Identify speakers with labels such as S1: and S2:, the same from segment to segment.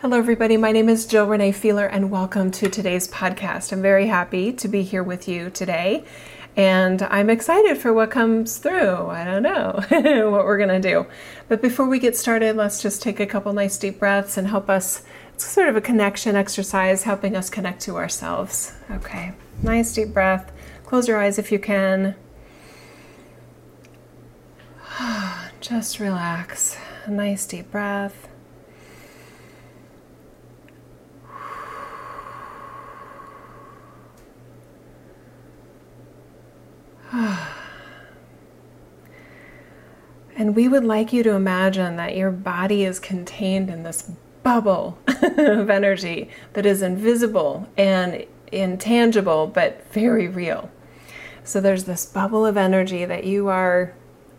S1: Hello, everybody. My name is Jill Renee Feeler, and welcome to today's podcast. I'm very happy to be here with you today, and I'm excited for what comes through. I don't know what we're going to do. But before we get started, let's just take a couple nice deep breaths and help us. It's sort of a connection exercise, helping us connect to ourselves. Okay, nice deep breath. Close your eyes if you can. Just relax. A nice deep breath. and we would like you to imagine that your body is contained in this bubble of energy that is invisible and intangible but very real. So there's this bubble of energy that you are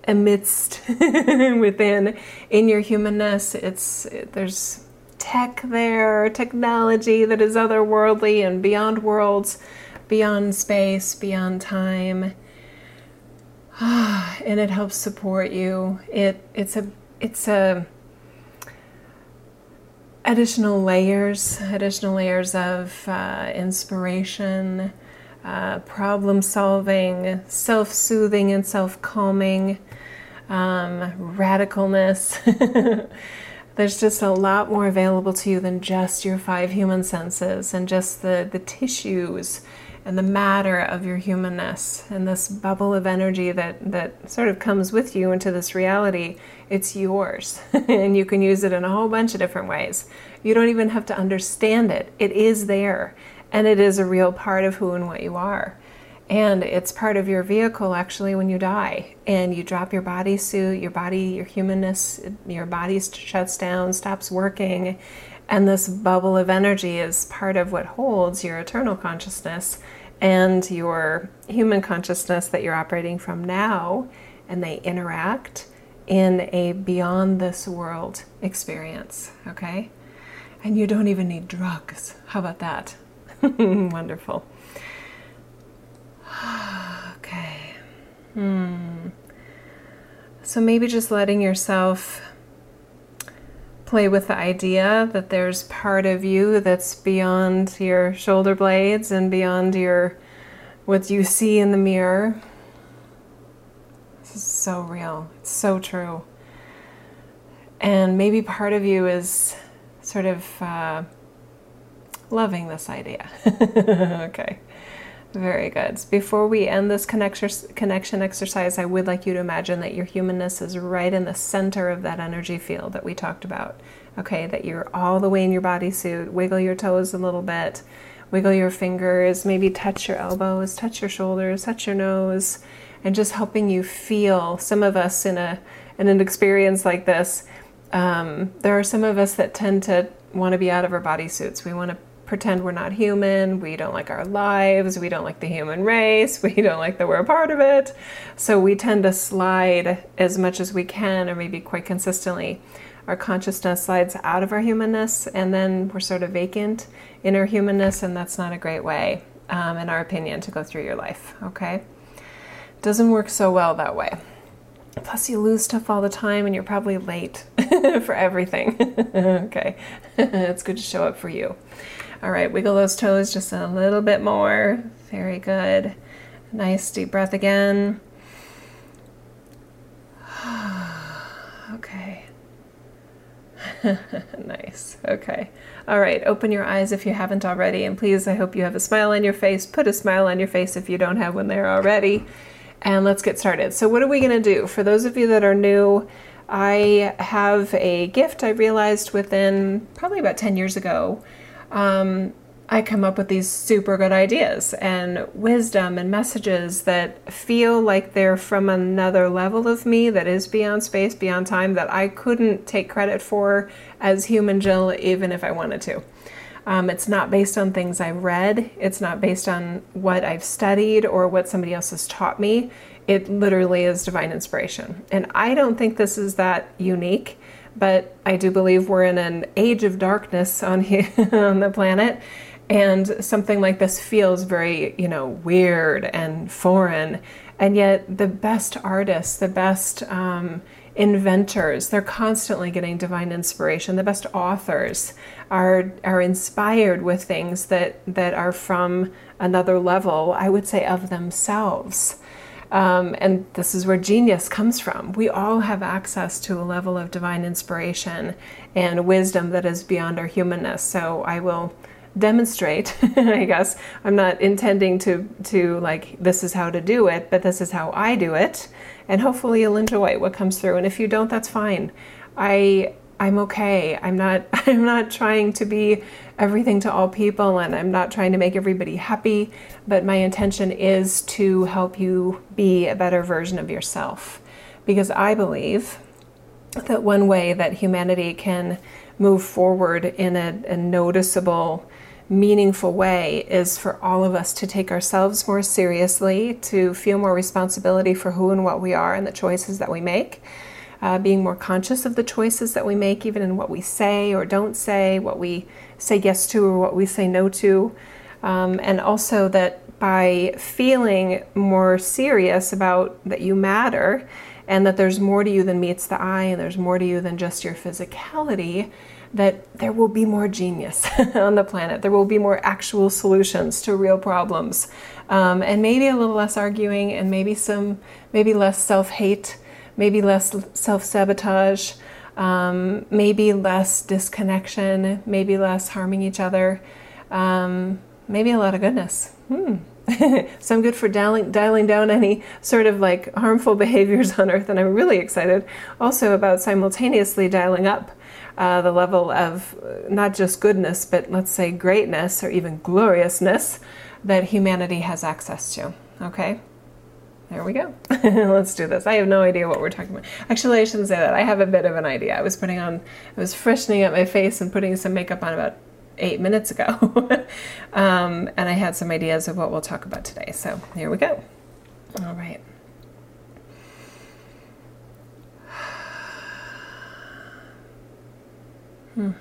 S1: amidst within in your humanness. It's there's tech there, technology that is otherworldly and beyond worlds, beyond space, beyond time. and it helps support you. It it's a it's a additional layers, additional layers of uh, inspiration, uh, problem solving, self soothing and self calming, um, radicalness. There's just a lot more available to you than just your five human senses and just the, the tissues and the matter of your humanness and this bubble of energy that, that sort of comes with you into this reality, it's yours. and you can use it in a whole bunch of different ways. You don't even have to understand it, it is there. And it is a real part of who and what you are. And it's part of your vehicle actually when you die and you drop your bodysuit, your body, your humanness, your body shuts down, stops working, and this bubble of energy is part of what holds your eternal consciousness and your human consciousness that you're operating from now, and they interact in a beyond this world experience, okay? And you don't even need drugs. How about that? Wonderful. okay. Hmm. So maybe just letting yourself play with the idea that there's part of you that's beyond your shoulder blades and beyond your what you see in the mirror. This is so real. It's so true. And maybe part of you is sort of uh, loving this idea. okay. Very good. Before we end this connection exercise, I would like you to imagine that your humanness is right in the center of that energy field that we talked about. Okay, that you're all the way in your bodysuit. Wiggle your toes a little bit, wiggle your fingers, maybe touch your elbows, touch your shoulders, touch your nose, and just helping you feel. Some of us in a in an experience like this, um, there are some of us that tend to want to be out of our bodysuits. We want to pretend we're not human. We don't like our lives. We don't like the human race. We don't like that we're a part of it. So we tend to slide as much as we can, or maybe quite consistently. Our consciousness slides out of our humanness, and then we're sort of vacant in our humanness, and that's not a great way, um, in our opinion, to go through your life. Okay? Doesn't work so well that way. Plus, you lose stuff all the time, and you're probably late for everything. okay, it's good to show up for you. All right, wiggle those toes just a little bit more. Very good. Nice deep breath again. okay. nice. Okay. All right, open your eyes if you haven't already. And please, I hope you have a smile on your face. Put a smile on your face if you don't have one there already. And let's get started. So, what are we going to do? For those of you that are new, I have a gift I realized within probably about 10 years ago um, I come up with these super good ideas and wisdom and messages that feel like they're from another level of me that is beyond space, beyond time, that I couldn't take credit for as human Jill, even if I wanted to. Um, it's not based on things I've read, it's not based on what I've studied or what somebody else has taught me. It literally is divine inspiration. And I don't think this is that unique but I do believe we're in an age of darkness on on the planet and something like this feels very, you know, weird and foreign. And yet the best artists, the best um, inventors. They're constantly getting divine inspiration. The best authors are are inspired with things that that are from another level, I would say, of themselves. Um, and this is where genius comes from. We all have access to a level of divine inspiration and wisdom that is beyond our humanness. So I will demonstrate i guess i'm not intending to to like this is how to do it but this is how i do it and hopefully you'll enjoy what comes through and if you don't that's fine i i'm okay i'm not i'm not trying to be everything to all people and i'm not trying to make everybody happy but my intention is to help you be a better version of yourself because i believe that one way that humanity can move forward in a, a noticeable meaningful way is for all of us to take ourselves more seriously, to feel more responsibility for who and what we are and the choices that we make. Uh, being more conscious of the choices that we make, even in what we say or don't say, what we say yes to or what we say no to. Um, and also that by feeling more serious about that you matter and that there's more to you than meets the eye and there's more to you than just your physicality, that there will be more genius on the planet. There will be more actual solutions to real problems, um, and maybe a little less arguing, and maybe some, maybe less self-hate, maybe less self-sabotage, um, maybe less disconnection, maybe less harming each other, um, maybe a lot of goodness. Hmm. so I'm good for dialing, dialing down any sort of like harmful behaviors on Earth, and I'm really excited also about simultaneously dialing up uh, the level of uh, not just goodness, but let's say greatness or even gloriousness that humanity has access to. Okay? There we go. Let's do this. I have no idea what we're talking about. Actually, I shouldn't say that. I have a bit of an idea. I was putting on, I was freshening up my face and putting some makeup on about eight minutes ago. um, and I had some ideas of what we'll talk about today. So here we go. All right. Hmm.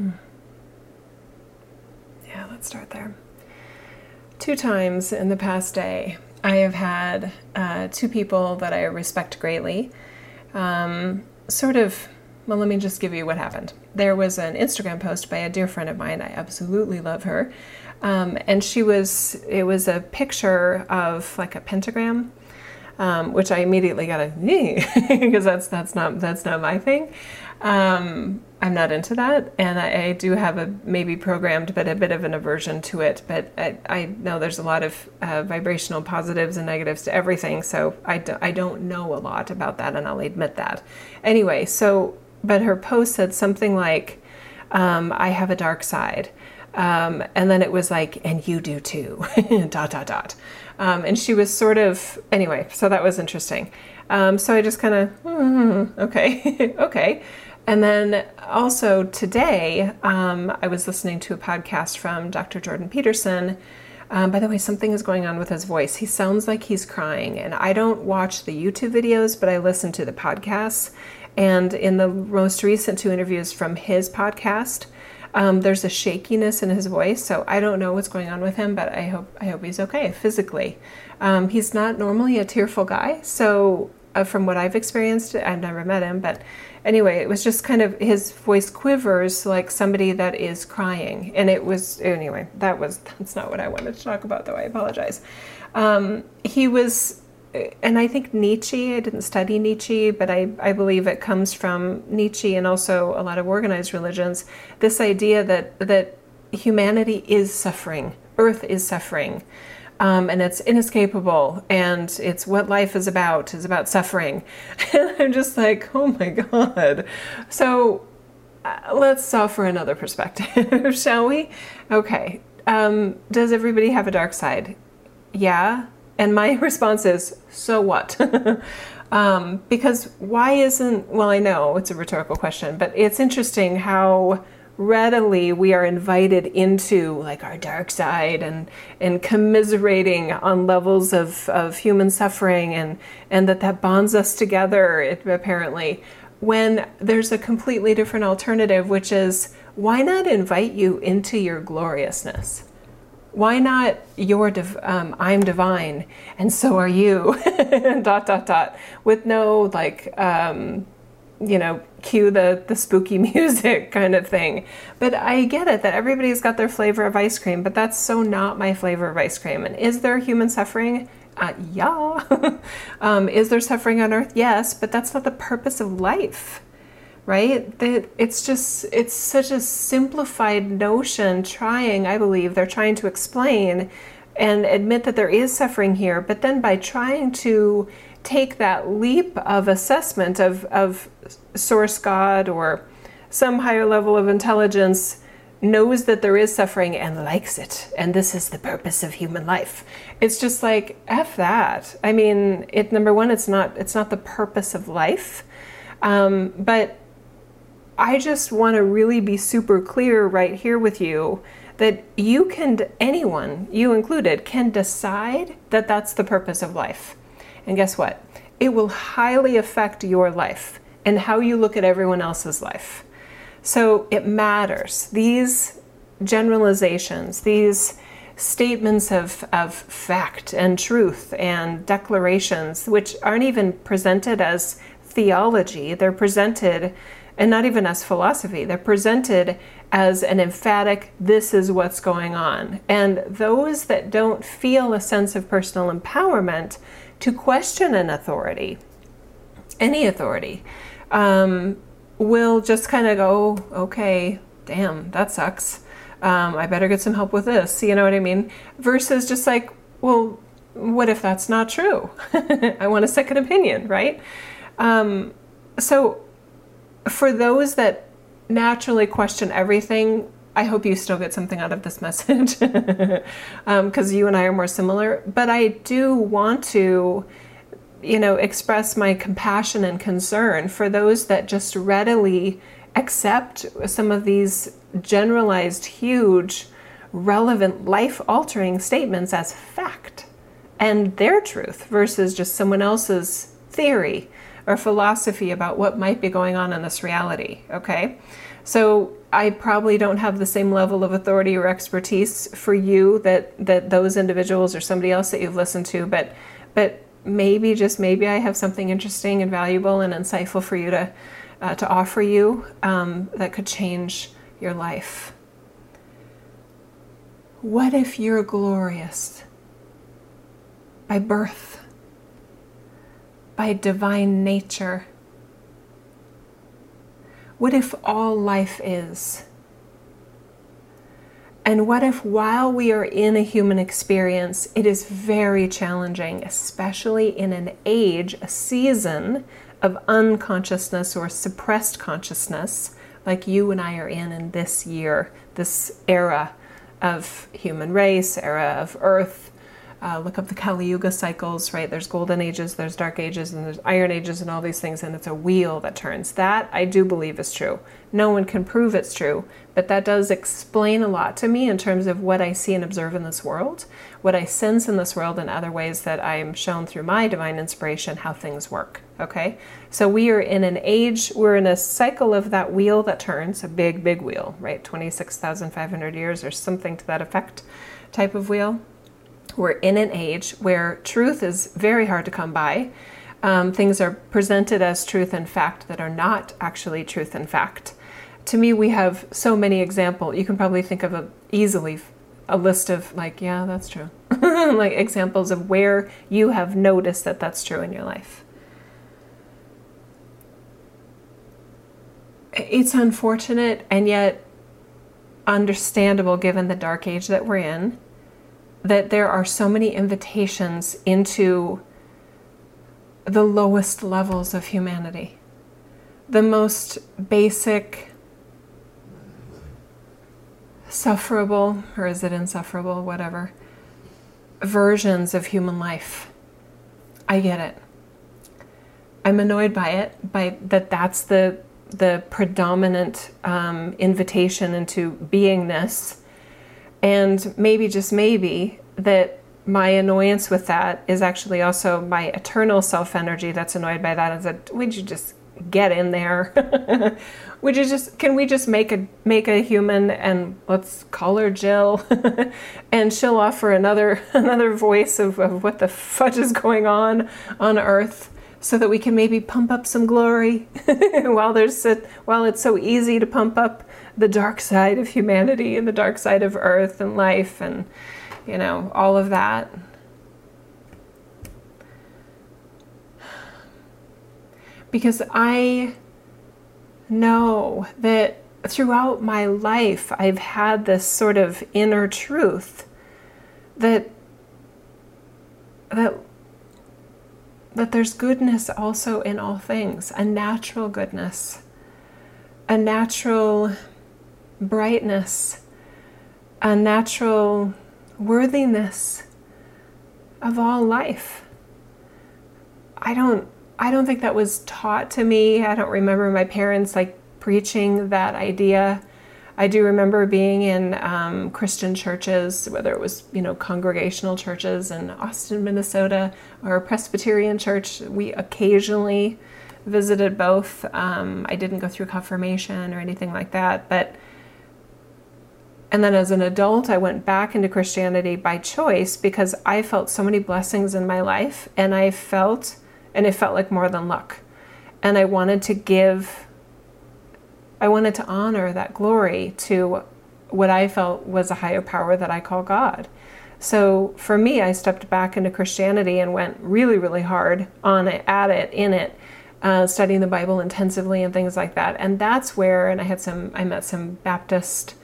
S1: Hmm. Yeah, let's start there. Two times in the past day, I have had uh, two people that I respect greatly. Um, sort of, well, let me just give you what happened. There was an Instagram post by a dear friend of mine. I absolutely love her. Um, and she was, it was a picture of like a pentagram, um, which I immediately got a because that's that's not that's not my thing. Um, I'm not into that, and I, I, do have a maybe programmed, but a bit of an aversion to it. But I, I know there's a lot of uh, vibrational positives and negatives to everything, so I, do, I don't know a lot about that, and I'll admit that. Anyway, so but her post said something like, um, "I have a dark side." Um, and then it was like, and you do too, dot, dot, dot. Um, and she was sort of, anyway, so that was interesting. Um, so I just kind of, mm, okay, okay. And then also today, um, I was listening to a podcast from Dr. Jordan Peterson. Um, by the way, something is going on with his voice. He sounds like he's crying. And I don't watch the YouTube videos, but I listen to the podcasts. And in the most recent two interviews from his podcast, um, there's a shakiness in his voice, so I don't know what's going on with him, but I hope I hope he's okay physically. Um, he's not normally a tearful guy, so uh, from what I've experienced, I've never met him, but anyway, it was just kind of his voice quivers like somebody that is crying, and it was anyway. That was that's not what I wanted to talk about, though. I apologize. Um, he was and I think Nietzsche, I didn't study Nietzsche, but I, I believe it comes from Nietzsche and also a lot of organized religions, this idea that, that humanity is suffering, Earth is suffering. Um, and it's inescapable and it's what life is about is about suffering. And i'm just like oh my god. So uh, let's offer another perspective shall we? Okay um, does everybody have a dark side? Yeah and my response is, so what? um, because why isn't, well, I know it's a rhetorical question, but it's interesting how readily we are invited into like our dark side and and commiserating on levels of, of human suffering and and that that bonds us together it, apparently when there's a completely different alternative which is why not invite you into your gloriousness Why not you're div- um, I'm divine and so are you dot dot dot with no like um, you know cue the the spooky music kind of thing. But I get it that everybody's got their flavor of ice cream, but that's so not my flavor of ice cream. And is there human suffering? Uh, yeah. um, is there suffering on earth? Yes, but that's not the purpose of life right? That it's just it's such a simplified notion trying, I believe, they're trying to explain and admit that there is suffering here, but then by trying to take that leap of assessment of, of source God or some higher level of intelligence knows that there is suffering and likes it and this is the purpose of human life. It's just like f that. I mean it number one it's not it's not the purpose of life. Um, but I just want to really be super clear right here with you that you can, anyone, you included, can decide that that's the purpose of life. And guess what? It will highly affect your life and how you look at everyone else's life. So it matters. These generalizations, these statements of, of fact and truth and declarations, which aren't even presented as theology, they're presented and not even as philosophy. They're presented as an emphatic, this is what's going on. And those that don't feel a sense of personal empowerment to question an authority, any authority, um, will just kind of go, okay, damn, that sucks. Um, I better get some help with this. You know what I mean? Versus just like, well, what if that's not true? I want a second opinion, right? Um, so for those that naturally question everything, I hope you still get something out of this message because um, you and I are more similar. But I do want to, you know, express my compassion and concern for those that just readily accept some of these generalized, huge, relevant, life altering statements as fact and their truth versus just someone else's theory or philosophy about what might be going on in this reality, okay? So I probably don't have the same level of authority or expertise for you that that those individuals or somebody else that you've listened to, but but maybe just maybe I have something interesting and valuable and insightful for you to uh, to offer you um, that could change your life. What if you're glorious by birth? By divine nature? What if all life is? And what if, while we are in a human experience, it is very challenging, especially in an age, a season of unconsciousness or suppressed consciousness, like you and I are in in this year, this era of human race, era of earth, uh, look up the Kali Yuga cycles, right? There's golden ages, there's dark ages, and there's iron ages, and all these things, and it's a wheel that turns. That I do believe is true. No one can prove it's true, but that does explain a lot to me in terms of what I see and observe in this world, what I sense in this world, and other ways that I'm shown through my divine inspiration how things work. Okay? So we are in an age, we're in a cycle of that wheel that turns, a big, big wheel, right? 26,500 years or something to that effect type of wheel we're in an age where truth is very hard to come by. Um, things are presented as truth and fact that are not actually truth and fact. To me, we have so many examples. You can probably think of a, easily a list of like, yeah, that's true. like examples of where you have noticed that that's true in your life. It's unfortunate and yet understandable given the dark age that we're in that there are so many invitations into the lowest levels of humanity, the most basic, sufferable, or is it insufferable, whatever, versions of human life. I get it. I'm annoyed by it, by that that's the the predominant um, invitation into beingness and maybe, just maybe, that my annoyance with that is actually also my eternal self energy that's annoyed by that. Is that, would you just get in there. Would you just can we just make a make a human and let's call her Jill and she'll offer another another voice of, of what the fudge is going on on earth so that we can maybe pump up some glory while there's a, while it's so easy to pump up the dark side of humanity and the dark side of earth and life and you know all of that. Because I know that throughout my life I've had this sort of inner truth that that that there's goodness also in all things, a natural goodness, a natural brightness, a natural worthiness of all life. I don't I don't think that was taught to me. I don't remember my parents like preaching that idea. I do remember being in um, Christian churches, whether it was you know congregational churches in Austin, Minnesota, or a Presbyterian church. We occasionally visited both. Um, I didn't go through confirmation or anything like that, but and then as an adult, I went back into Christianity by choice because I felt so many blessings in my life, and I felt and it felt like more than luck. And I wanted to give, I wanted to honor that glory to what I felt was a higher power that I call God. So for me, I stepped back into Christianity and went really, really hard on it, at it, in it, uh, studying the Bible intensively and things like that. And that's where, and I had some, I met some Baptist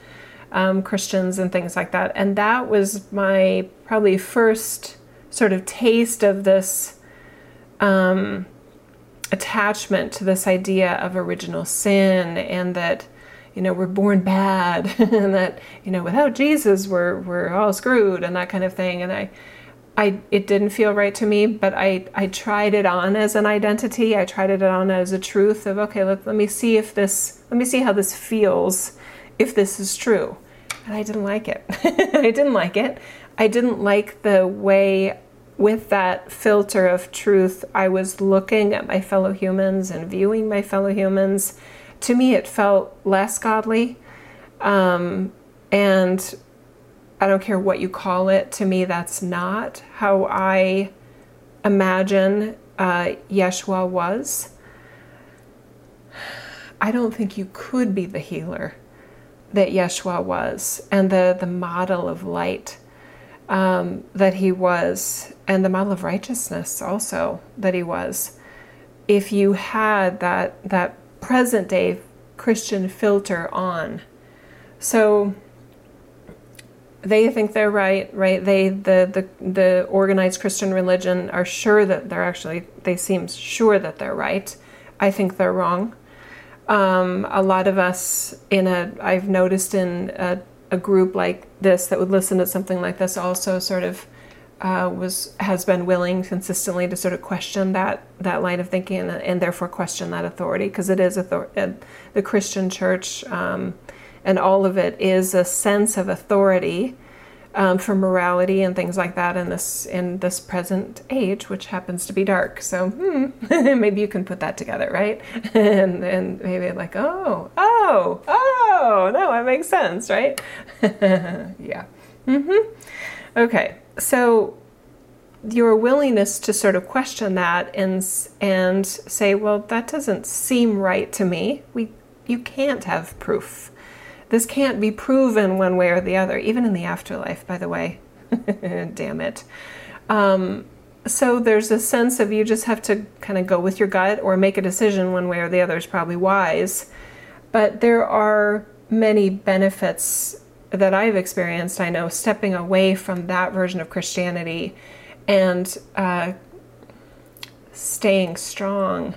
S1: um, Christians and things like that. And that was my probably first sort of taste of this um, attachment to this idea of original sin and that you know we're born bad and that you know without Jesus we're we're all screwed and that kind of thing and I I it didn't feel right to me but I I tried it on as an identity I tried it on as a truth of okay let, let me see if this let me see how this feels if this is true and I didn't like it I didn't like it I didn't like the way with that filter of truth, I was looking at my fellow humans and viewing my fellow humans. To me, it felt less godly. Um, and I don't care what you call it, to me, that's not how I imagine uh, Yeshua was. I don't think you could be the healer that Yeshua was and the, the model of light um, that he was, and the model of righteousness also that he was, if you had that that present day Christian filter on. So they think they're right, right? They the the the organized Christian religion are sure that they're actually they seem sure that they're right. I think they're wrong. Um, a lot of us in a I've noticed in a a group like this that would listen to something like this also sort of uh, was has been willing consistently to sort of question that that line of thinking and, and therefore question that authority. Because it is author- uh, the Christian church um, and all of it is a sense of authority um, for morality and things like that in this in this present age, which happens to be dark. So hmm, maybe you can put that together, right? and and maybe like, oh, oh, oh, no, it makes sense, right? yeah. Mm-hmm. Okay, so your willingness to sort of question that and and say, well, that doesn't seem right to me. We you can't have proof this can't be proven one way or the other, even in the afterlife, by the way. Damn it. Um, so there's a sense of you just have to kind of go with your gut or make a decision one way or the other is probably wise. But there are many benefits that I've experienced, I know, stepping away from that version of Christianity and uh, staying strong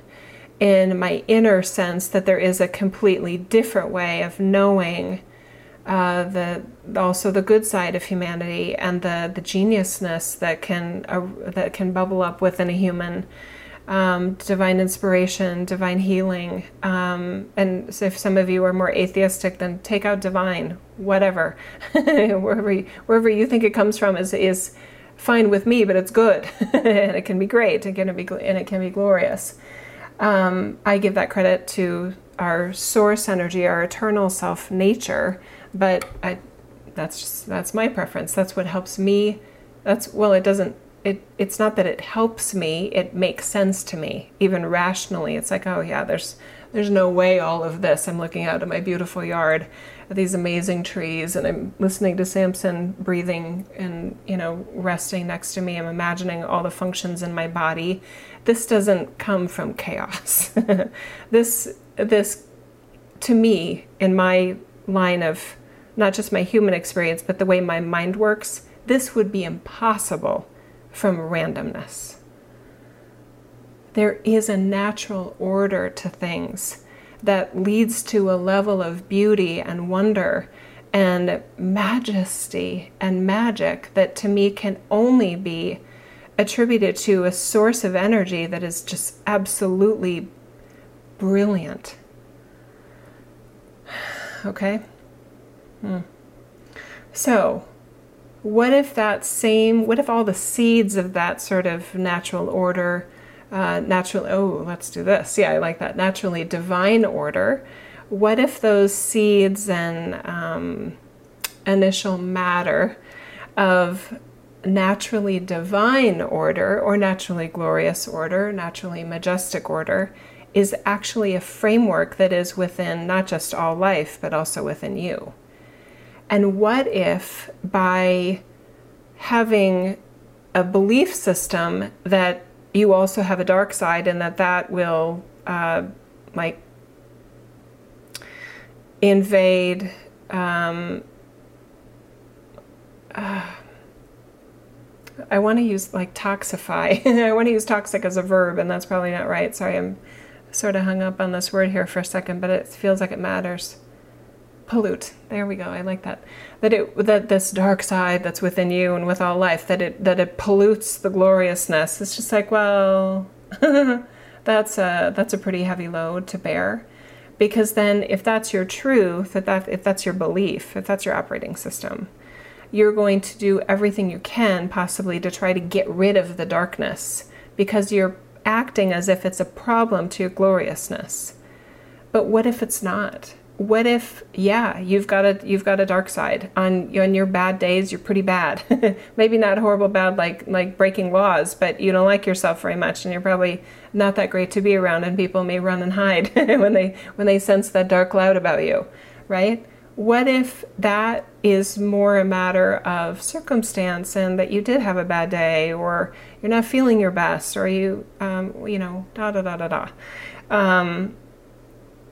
S1: in my inner sense that there is a completely different way of knowing uh, the also the good side of humanity and the the geniusness that can uh, that can bubble up within a human. Um, divine inspiration, divine healing. Um, and so if some of you are more atheistic, then take out divine, whatever. wherever, you, wherever you think it comes from is, is fine with me, but it's good. and it can be great and, can be, and it can be glorious. Um, I give that credit to our source energy, our eternal self nature, but I, that's just, that's my preference. That's what helps me. That's well, it doesn't. It it's not that it helps me. It makes sense to me, even rationally. It's like, oh yeah, there's there's no way all of this. I'm looking out at my beautiful yard, these amazing trees, and I'm listening to Samson breathing and you know resting next to me. I'm imagining all the functions in my body. This doesn't come from chaos. this this to me in my line of not just my human experience, but the way my mind works, this would be impossible from randomness. There is a natural order to things that leads to a level of beauty and wonder and majesty and magic that to me can only be attributed to a source of energy that is just absolutely brilliant. Okay? Hmm. So, what if that same, what if all the seeds of that sort of natural order, uh, natural, oh, let's do this. Yeah, I like that. Naturally divine order. What if those seeds and um, initial matter of naturally divine order or naturally glorious order, naturally majestic order, is actually a framework that is within not just all life, but also within you. And what if by having a belief system that you also have a dark side and that that will uh, like invade um, uh, I want to use like toxify. I want to use toxic as a verb, and that's probably not right. Sorry, I'm sort of hung up on this word here for a second, but it feels like it matters. Pollute. There we go. I like that. That it that this dark side that's within you and with all life that it that it pollutes the gloriousness. It's just like well, that's a that's a pretty heavy load to bear, because then if that's your truth, that that if that's your belief, if that's your operating system, you're going to do everything you can possibly to try to get rid of the darkness because you're acting as if it's a problem to your gloriousness. But what if it's not? What if, yeah, you've got a you've got a dark side. On on your bad days, you're pretty bad. Maybe not horrible bad like like breaking laws, but you don't like yourself very much, and you're probably not that great to be around. And people may run and hide when they when they sense that dark cloud about you, right? What if that is more a matter of circumstance and that you did have a bad day or you're not feeling your best or you, um, you know, da da da da da. Um,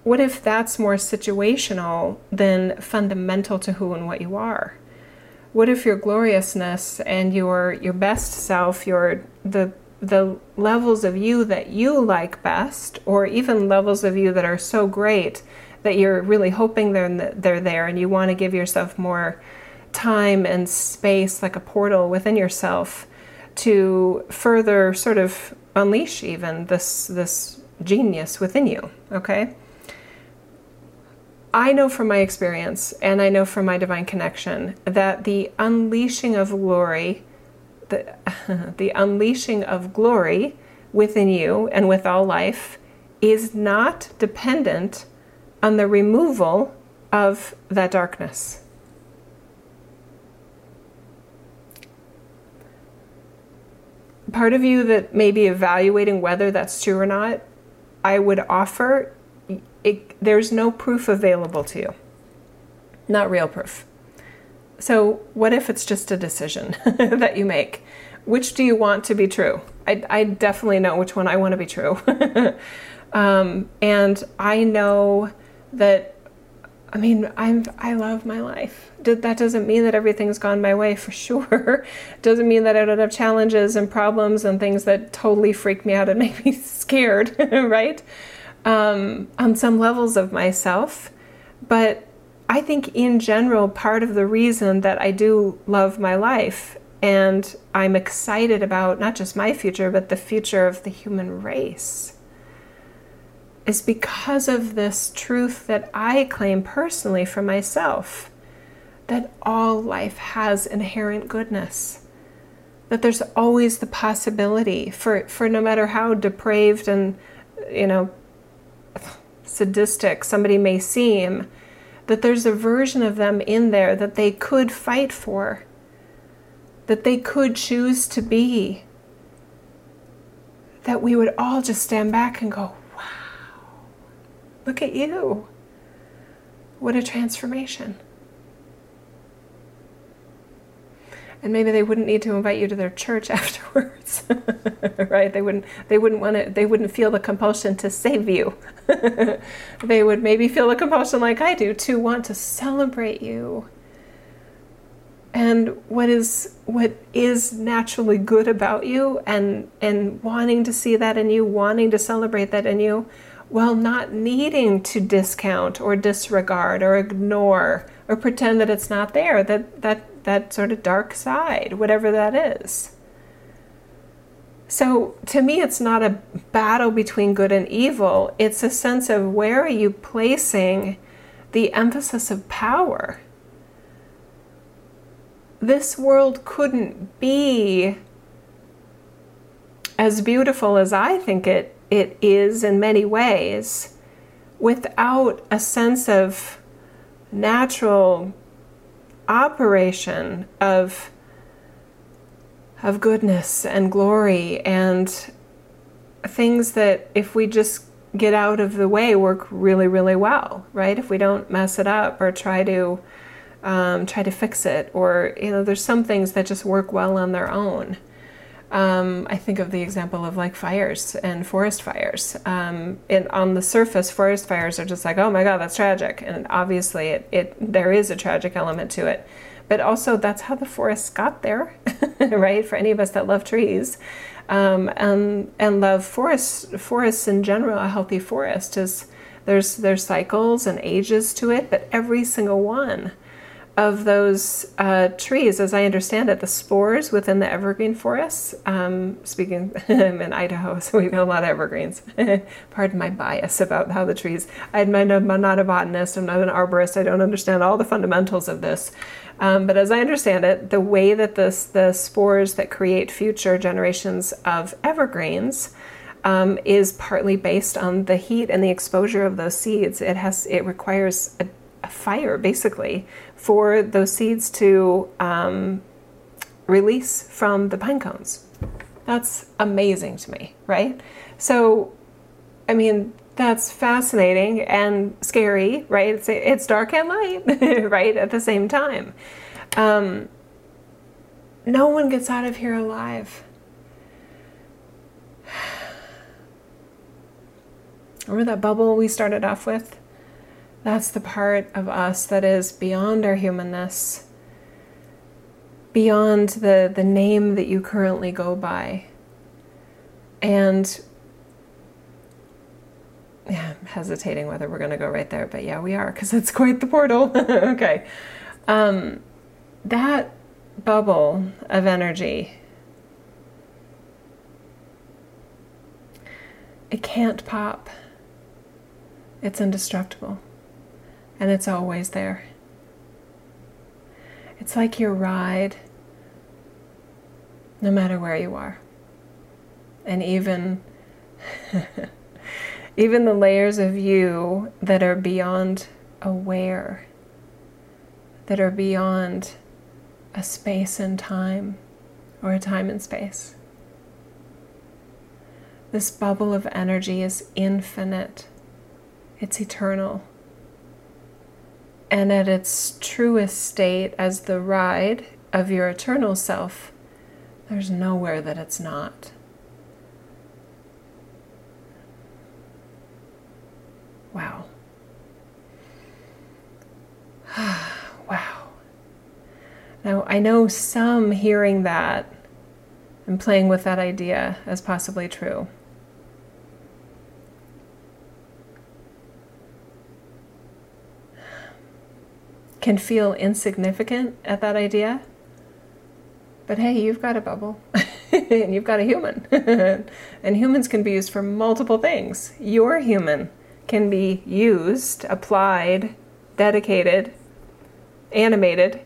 S1: what if that's more situational than fundamental to who and what you are? What if your gloriousness and your your best self, your the the levels of you that you like best, or even levels of you that are so great that you're really hoping they're they're there and you want to give yourself more time and space like a portal within yourself to further sort of unleash even this this genius within you okay I know from my experience and I know from my divine connection that the unleashing of glory the the unleashing of glory within you and with all life is not dependent on the removal of that darkness. Part of you that may be evaluating whether that's true or not, I would offer it, there's no proof available to you. Not real proof. So, what if it's just a decision that you make? Which do you want to be true? I, I definitely know which one I want to be true. um, and I know that I mean, I'm I love my life. That doesn't mean that everything's gone my way for sure. doesn't mean that I don't have challenges and problems and things that totally freak me out and make me scared, right? Um, on some levels of myself, but I think in general, part of the reason that I do love my life and I'm excited about not just my future, but the future of the human race is because of this truth that I claim personally for myself that all life has inherent goodness. That there's always the possibility for, for no matter how depraved and you know, sadistic somebody may seem, that there's a version of them in there that they could fight for, that they could choose to be, that we would all just stand back and go, wow, look at you. What a transformation. And maybe they wouldn't need to invite you to their church afterwards right? They wouldn't they wouldn't want to they wouldn't feel the compulsion to save you. They would maybe feel the compulsion like i do to want to celebrate you. And what is what is naturally good about you and and wanting to see that in you wanting to celebrate that in you while not needing to discount or disregard or ignore or pretend that it's not there that that that sort of dark side, whatever that is. So to me, it's not a battle between good and evil. It's a sense of where are you placing the emphasis of power? This world couldn't be as beautiful as I think it, it is in many ways without a sense of natural operation of of goodness and glory and things that if we just get out of the way work really really well right? If we don't mess it up or try to um, try to fix it or you know there's some things that just work well on their own um, I think of the example of like fires and forest fires. Um, and on the surface, forest fires are just like, oh my god, that's tragic, and obviously it, it there is a tragic element to it. But also, that's how the forests got there, right? For any of us that love trees um, and and love forests, forests in general, a healthy forest is there's there's cycles and ages to it, but every single one of those uh, trees, as I understand it, the spores within the evergreen forests. Um, speaking, I'm in Idaho, so we have got a lot of evergreens. Pardon my bias about how the trees. I'm not a botanist. I'm not an arborist. I don't understand all the fundamentals of this. Um, but as I understand it, the way that this, the spores that create future generations of evergreens um, is partly based on the heat and the exposure of those seeds. It has it requires a, a fire basically for those seeds to um, release from the pine cones. That's amazing to me, right? So, I mean, that's fascinating and scary, right? It's, it's dark and light, right, at the same time. Um, no one gets out of here alive. Remember that bubble we started off with? That's the part of us that is beyond our humanness, beyond the, the name that you currently go by. And yeah, I'm hesitating whether we're going to go right there, but yeah, we are because it's quite the portal. okay. Um, that bubble of energy, it can't pop, it's indestructible and it's always there. It's like your ride, no matter where you are. And even even the layers of you that are beyond aware, that are beyond a space and time or a time and space. This bubble of energy is infinite, it's eternal and at its truest state as the ride of your eternal self, there's nowhere that it's not. Wow. wow. Now, I know some hearing that and playing with that idea as possibly true. Can feel insignificant at that idea. But hey, you've got a bubble and you've got a human. and humans can be used for multiple things. Your human can be used, applied, dedicated, animated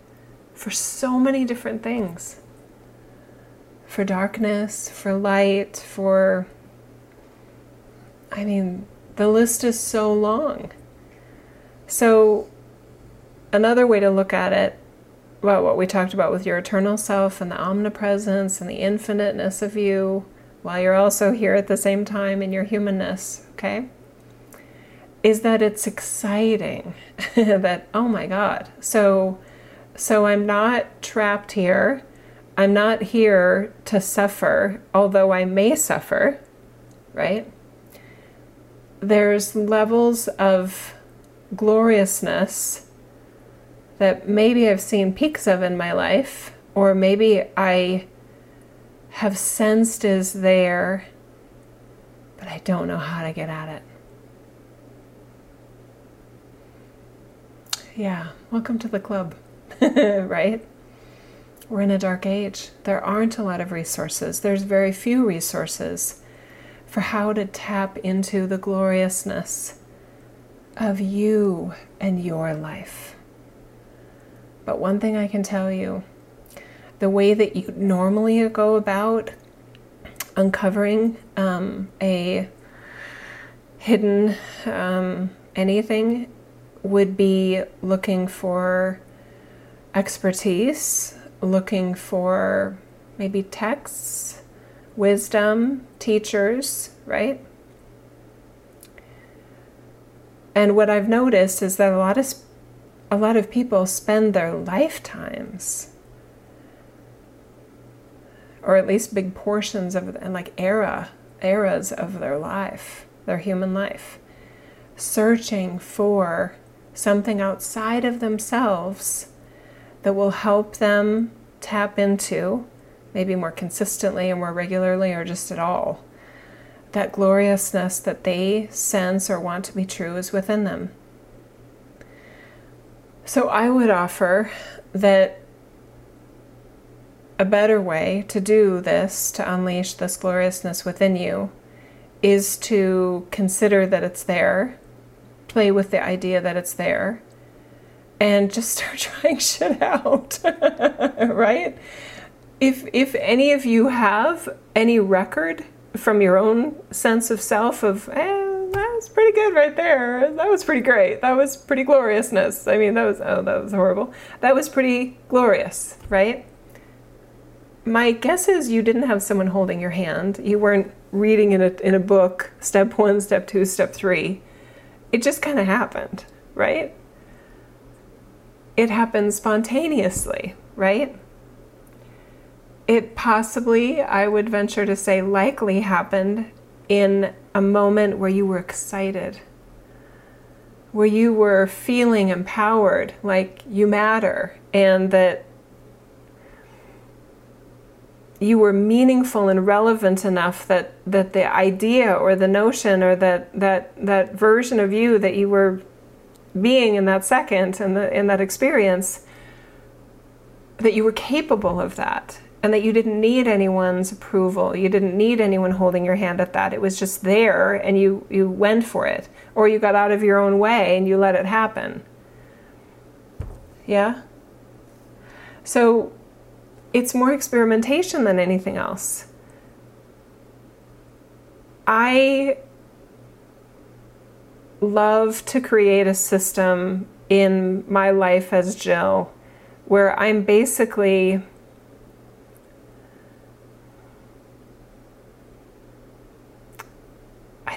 S1: for so many different things for darkness, for light, for I mean, the list is so long. So, another way to look at it, well, what we talked about with your eternal self and the omnipresence and the infiniteness of you, while you're also here at the same time in your humanness, okay? Is that it's exciting that, oh my God. So, so I'm not trapped here. I'm not here to suffer, although I may suffer, right? There's levels of gloriousness that maybe I've seen peaks of in my life, or maybe I have sensed is there, but I don't know how to get at it. Yeah, welcome to the club, right? We're in a dark age. There aren't a lot of resources. There's very few resources for how to tap into the gloriousness of you and your life. But one thing I can tell you the way that you normally go about uncovering um, a hidden um, anything would be looking for expertise, looking for maybe texts, wisdom, teachers, right? And what I've noticed is that a lot of a lot of people spend their lifetimes or at least big portions of and like era eras of their life, their human life, searching for something outside of themselves that will help them tap into maybe more consistently or more regularly or just at all that gloriousness that they sense or want to be true is within them. So I would offer that a better way to do this, to unleash this gloriousness within you, is to consider that it's there, play with the idea that it's there, and just start trying shit out, right? If, if any of you have any record from your own sense of self of, eh, was pretty good right there. That was pretty great. That was pretty gloriousness. I mean, that was, oh, that was horrible. That was pretty glorious, right? My guess is you didn't have someone holding your hand. You weren't reading in a, in a book, step one, step two, step three. It just kind of happened, right? It happened spontaneously, right? It possibly, I would venture to say, likely happened in a moment where you were excited, where you were feeling empowered, like you matter, and that you were meaningful and relevant enough that, that the idea or the notion or that, that, that version of you that you were being in that second and in that experience, that you were capable of that and that you didn't need anyone's approval. You didn't need anyone holding your hand at that. It was just there and you, you went for it. Or you got out of your own way and you let it happen. Yeah? So it's more experimentation than anything else. I love to create a system in my life as Jill where I'm basically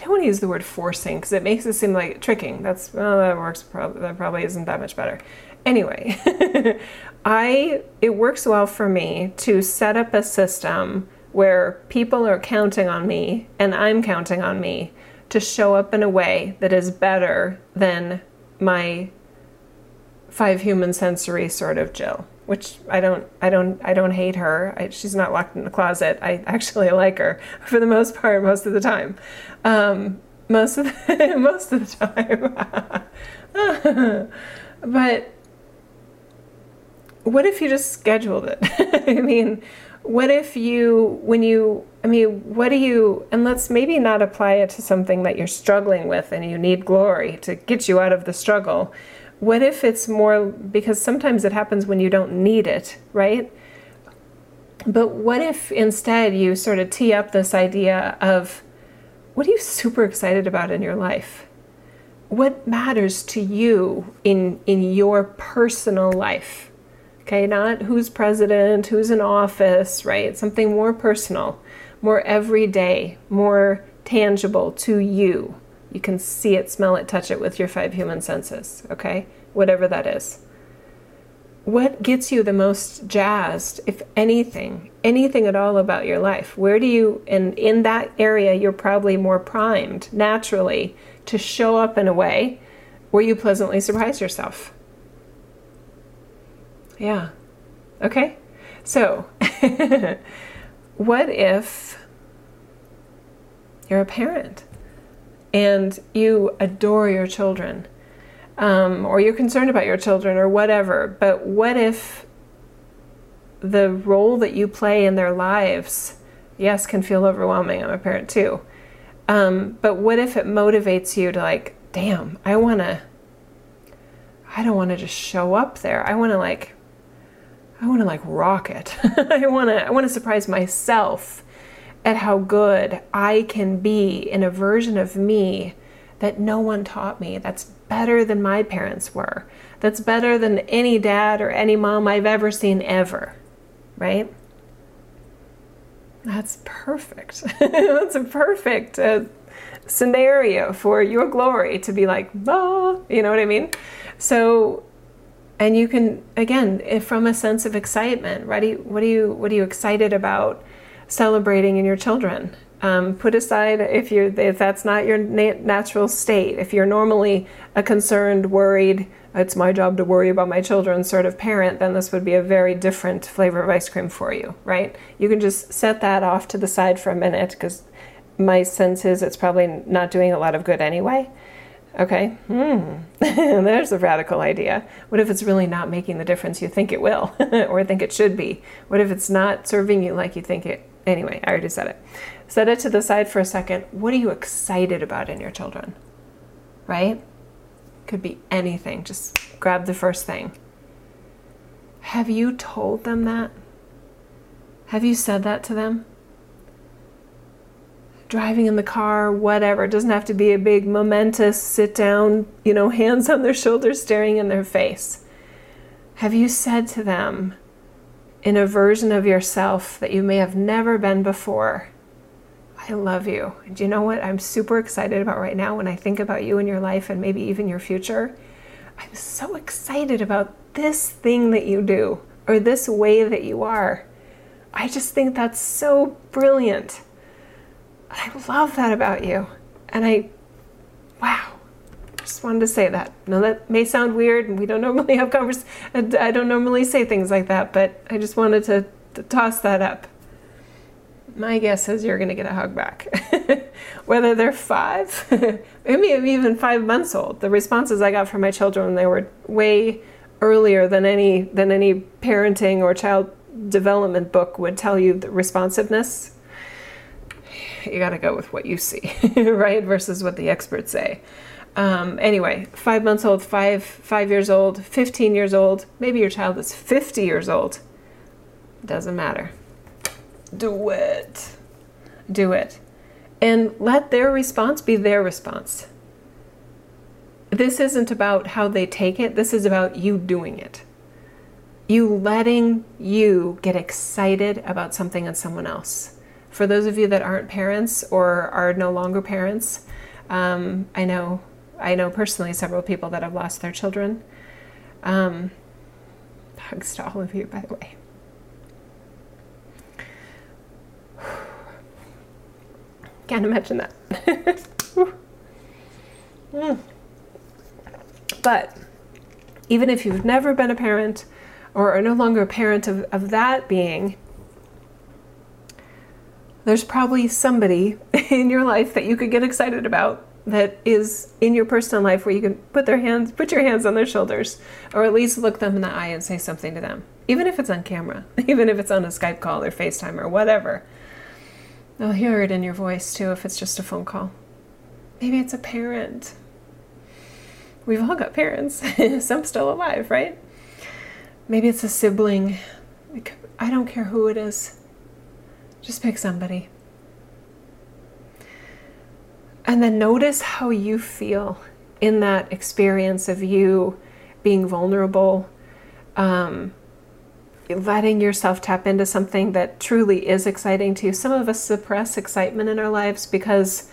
S1: don't want to use the word forcing because it makes it seem like tricking. That's well, that works. Probably that probably isn't that much better. Anyway, I it works well for me to set up a system where people are counting on me and I'm counting on me to show up in a way that is better than my five human sensory sort of Jill which I don't, I don't, I don't hate her. I, she's not locked in the closet. I actually like her for the most part, most of the time. Um, most of the, most of the time. but what if you just scheduled it? I mean, what if you, when you, I mean, what do you, and let's maybe not apply it to something that you're struggling with and you need glory to get you out of the struggle what if it's more because sometimes it happens when you don't need it, right? But what if instead you sort of tee up this idea of what are you super excited about in your life? What matters to you in in your personal life? Okay, not who's president, who's in office, right? Something more personal, more everyday, more tangible to you. You can see it, smell it, touch it with your five human senses, okay? Whatever that is. What gets you the most jazzed, if anything, anything at all about your life? Where do you, and in that area, you're probably more primed naturally to show up in a way where you pleasantly surprise yourself. Yeah. Okay. So, what if you're a parent and you adore your children, um, or you're concerned about your children, or whatever, but what if the role that you play in their lives, yes, can feel overwhelming? I'm a parent too. Um, but what if it motivates you to, like, damn, I want to, I don't want to just show up there. I want to, like, I want to like rock it. I want to I want to surprise myself at how good I can be in a version of me that no one taught me. That's better than my parents were. That's better than any dad or any mom I've ever seen ever. Right? That's perfect. That's a perfect uh, scenario for your glory to be like, bah, you know what I mean? So and you can again from a sense of excitement right what are you what are you excited about celebrating in your children um, put aside if you're if that's not your natural state if you're normally a concerned worried it's my job to worry about my children sort of parent then this would be a very different flavor of ice cream for you right you can just set that off to the side for a minute because my sense is it's probably not doing a lot of good anyway Okay, hmm. there's a radical idea. What if it's really not making the difference you think it will or think it should be? What if it's not serving you like you think it? Anyway, I already said it. Set it to the side for a second. What are you excited about in your children? Right? Could be anything. Just grab the first thing. Have you told them that? Have you said that to them? driving in the car, whatever. It doesn't have to be a big, momentous sit down, you know, hands on their shoulders, staring in their face. Have you said to them in a version of yourself that you may have never been before, I love you? Do you know what I'm super excited about right now when I think about you and your life and maybe even your future? I'm so excited about this thing that you do or this way that you are. I just think that's so brilliant. I love that about you. And I, wow, just wanted to say that. Now that may sound weird, and we don't normally have convers. I don't normally say things like that, but I just wanted to, to toss that up. My guess is you're going to get a hug back, whether they're five, maybe even five months old. The responses I got from my children, they were way earlier than any than any parenting or child development book would tell you the responsiveness you got to go with what you see, right? Versus what the experts say. Um, anyway, five months old, five five years old, fifteen years old. Maybe your child is fifty years old. Doesn't matter. Do it. Do it, and let their response be their response. This isn't about how they take it. This is about you doing it. You letting you get excited about something and someone else for those of you that aren't parents or are no longer parents, um, I know I know personally several people that have lost their children. Um, hugs to all of you, by the way. Can't imagine that. mm. But even if you've never been a parent or are no longer a parent of, of that being, there's probably somebody in your life that you could get excited about that is in your personal life where you can put their hands put your hands on their shoulders or at least look them in the eye and say something to them. Even if it's on camera even if it's on a skype call or facetime or whatever. They'll hear it in your voice too if it's just a phone call. Maybe it's a parent. We've all got parents. Some still alive right? Maybe it's a sibling. I don't care who it is. Just pick somebody. And then notice how you feel in that experience of you being vulnerable, um, letting yourself tap into something that truly is exciting to you. Some of us suppress excitement in our lives because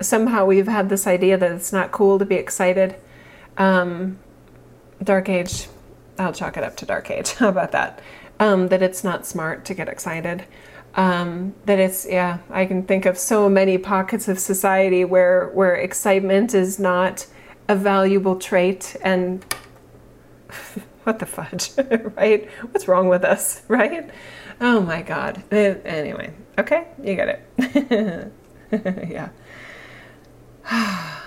S1: somehow we've had this idea that it's not cool to be excited. Um, dark age, I'll chalk it up to dark age. How about that? Um, that it's not smart to get excited. Um, that it's yeah, I can think of so many pockets of society where where excitement is not a valuable trait and what the fudge, right? What's wrong with us, right? Oh my God. Anyway, okay, you get it. yeah.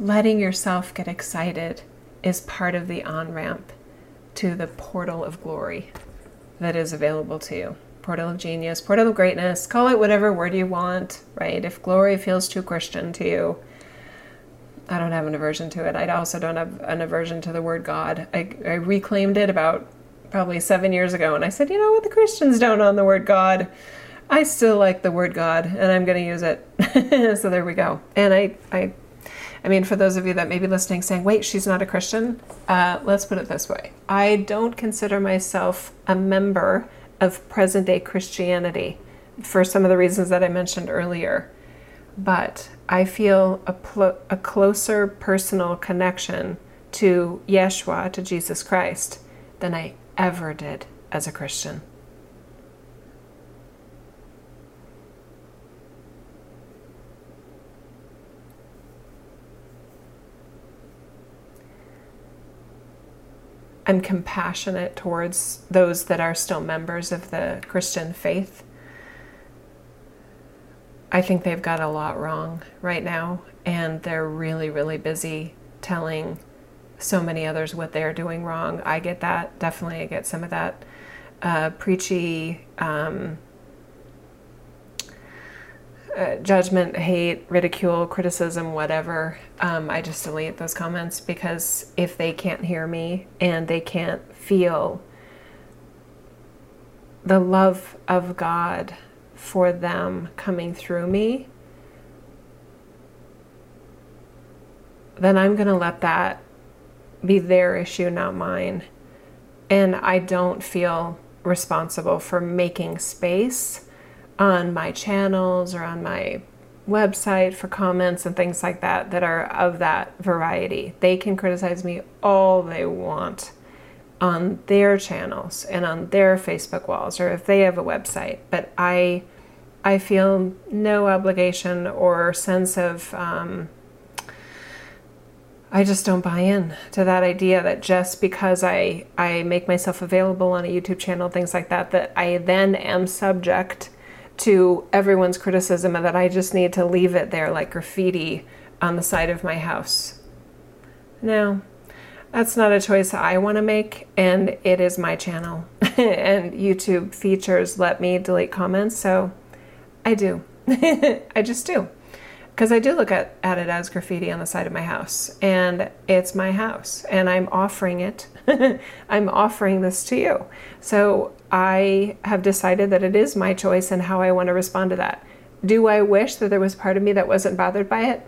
S1: Letting yourself get excited is part of the on ramp to the portal of glory that is available to you. Portal of genius, portal of greatness, call it whatever word you want, right? If glory feels too Christian to you, I don't have an aversion to it. I also don't have an aversion to the word God. I, I reclaimed it about probably seven years ago, and I said, you know what, the Christians don't own the word God. I still like the word God, and I'm going to use it. so there we go. And I, I, I mean, for those of you that may be listening, saying, "Wait, she's not a Christian," uh, let's put it this way: I don't consider myself a member of present-day Christianity for some of the reasons that I mentioned earlier but I feel a, pl- a closer personal connection to Yeshua, to Jesus Christ, than I ever did as a Christian. I'm compassionate towards those that are still members of the Christian faith I think they've got a lot wrong right now, and they're really, really busy telling so many others what they're doing wrong. I get that. Definitely, I get some of that uh, preachy um, uh, judgment, hate, ridicule, criticism, whatever. Um, I just delete those comments because if they can't hear me and they can't feel the love of God for them coming through me, then I'm going to let that be their issue, not mine. And I don't feel responsible for making space on my channels or on my website for comments and things like that that are of that variety. They can criticize me all they want on their channels and on their Facebook walls or if they have a website. But I, I feel no obligation or sense of. Um, I just don't buy in to that idea that just because I I make myself available on a YouTube channel, things like that, that I then am subject to everyone's criticism and that I just need to leave it there like graffiti on the side of my house. No, that's not a choice I want to make, and it is my channel. and YouTube features let me delete comments, so I do. I just do. Because I do look at, at it as graffiti on the side of my house, and it's my house, and I'm offering it. I'm offering this to you. So I have decided that it is my choice and how I want to respond to that. Do I wish that there was part of me that wasn't bothered by it?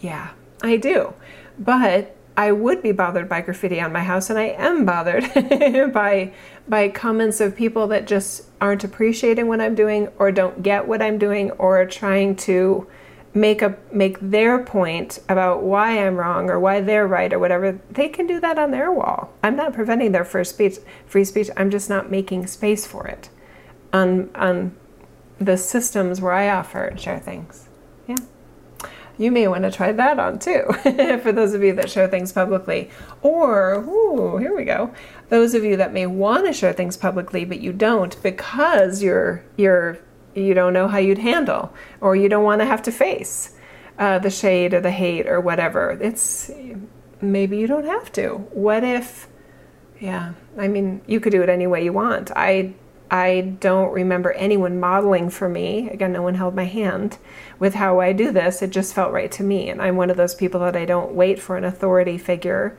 S1: Yeah, I do. But I would be bothered by graffiti on my house, and I am bothered by by comments of people that just aren't appreciating what I'm doing, or don't get what I'm doing, or are trying to make a make their point about why I'm wrong or why they're right or whatever. They can do that on their wall. I'm not preventing their first speech, free speech. I'm just not making space for it on on the systems where I offer and share things Yeah. you may want to try that on too, for those of you that share things publicly. Or, ooh, here we go. Those of you that may want to share things publicly, but you don't because you're you're you don't know how you'd handle, or you don't want to have to face uh, the shade or the hate or whatever. It's maybe you don't have to. What if? Yeah, I mean, you could do it any way you want. I I don't remember anyone modeling for me. Again, no one held my hand with how I do this. It just felt right to me. And I'm one of those people that I don't wait for an authority figure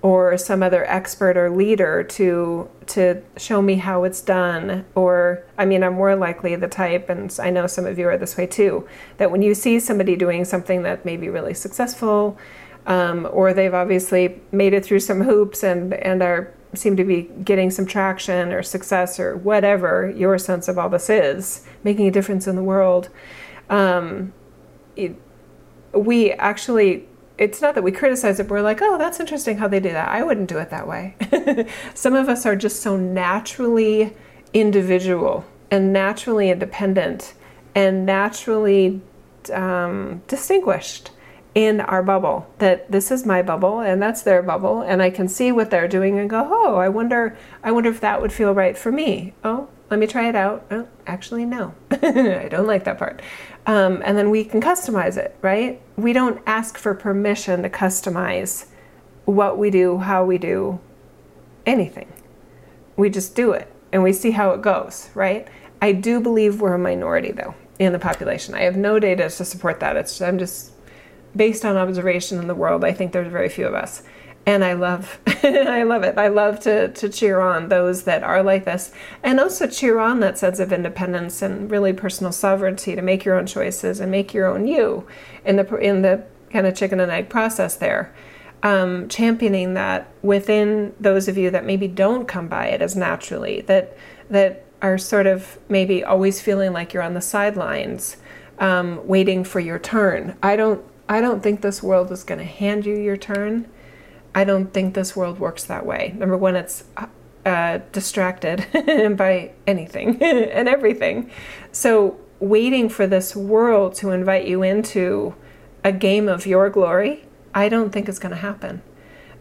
S1: or some other expert or leader to to show me how it's done. Or i mean i'm more likely the type and i know some of you are this way too that when you see somebody doing something that may be really successful um, or they've obviously made it through some hoops and and are seem to be getting some traction or success or whatever your sense of all this is making a difference in the world um, it, we actually it's not that we criticize it, we're like, oh, that's interesting how they do that. I wouldn't do it that way. Some of us are just so naturally individual and naturally independent and naturally um, distinguished in our bubble that this is my bubble and that's their bubble and I can see what they're doing and go, oh, I wonder, I wonder if that would feel right for me. Oh, let me try it out. Oh, actually, no, I don't like that part. Um, and then we can customize it, right? We don't ask for permission to customize what we do, how we do anything. We just do it and we see how it goes, right? I do believe we're a minority though in the population. I have no data to support that. It's I'm just based on observation in the world. I think there's very few of us and I love I love it. I love to to cheer on those that are like this and also cheer on that sense of independence and really personal sovereignty to make your own choices and make your own you in the in the kind of chicken and egg process there. Um, championing that within those of you that maybe don't come by it as naturally that that are sort of maybe always feeling like you're on the sidelines um, waiting for your turn. I don't I don't think this world is going to hand you your turn I don't think this world works that way. Number one, it's uh, distracted by anything and everything. So, waiting for this world to invite you into a game of your glory, I don't think is going to happen.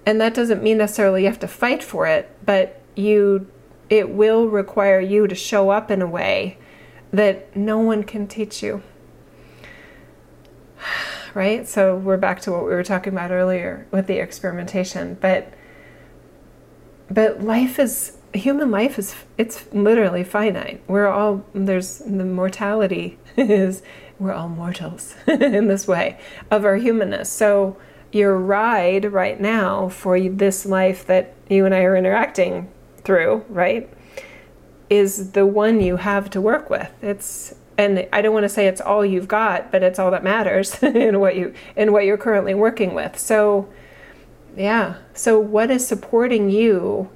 S1: And that doesn't mean necessarily you have to fight for it, but you it will require you to show up in a way that no one can teach you right? So we're back to what we were talking about earlier with the experimentation. But but life is human life is it's literally finite. We're all there's the mortality is we're all mortals in this way of our humanness. So your ride right now for this life that you and I are interacting through, right? Is the one you have to work with. It's and I don't want to say it's all you've got, but it's all that matters in what you in what you're currently working with. So yeah. So what is supporting you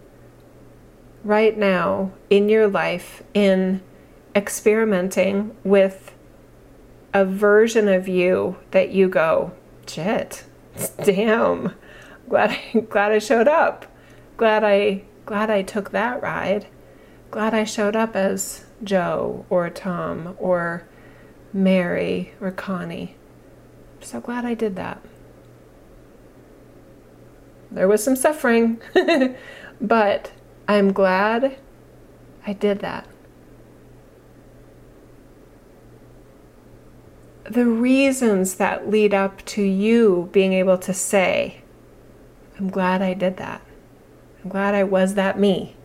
S1: right now in your life in experimenting with a version of you that you go, shit, damn, glad I, glad I showed up, glad I glad I took that ride, glad I showed up as Joe or Tom or Mary or Connie. I'm so glad I did that. There was some suffering, but I'm glad I did that. The reasons that lead up to you being able to say, I'm glad I did that. I'm glad I was that me.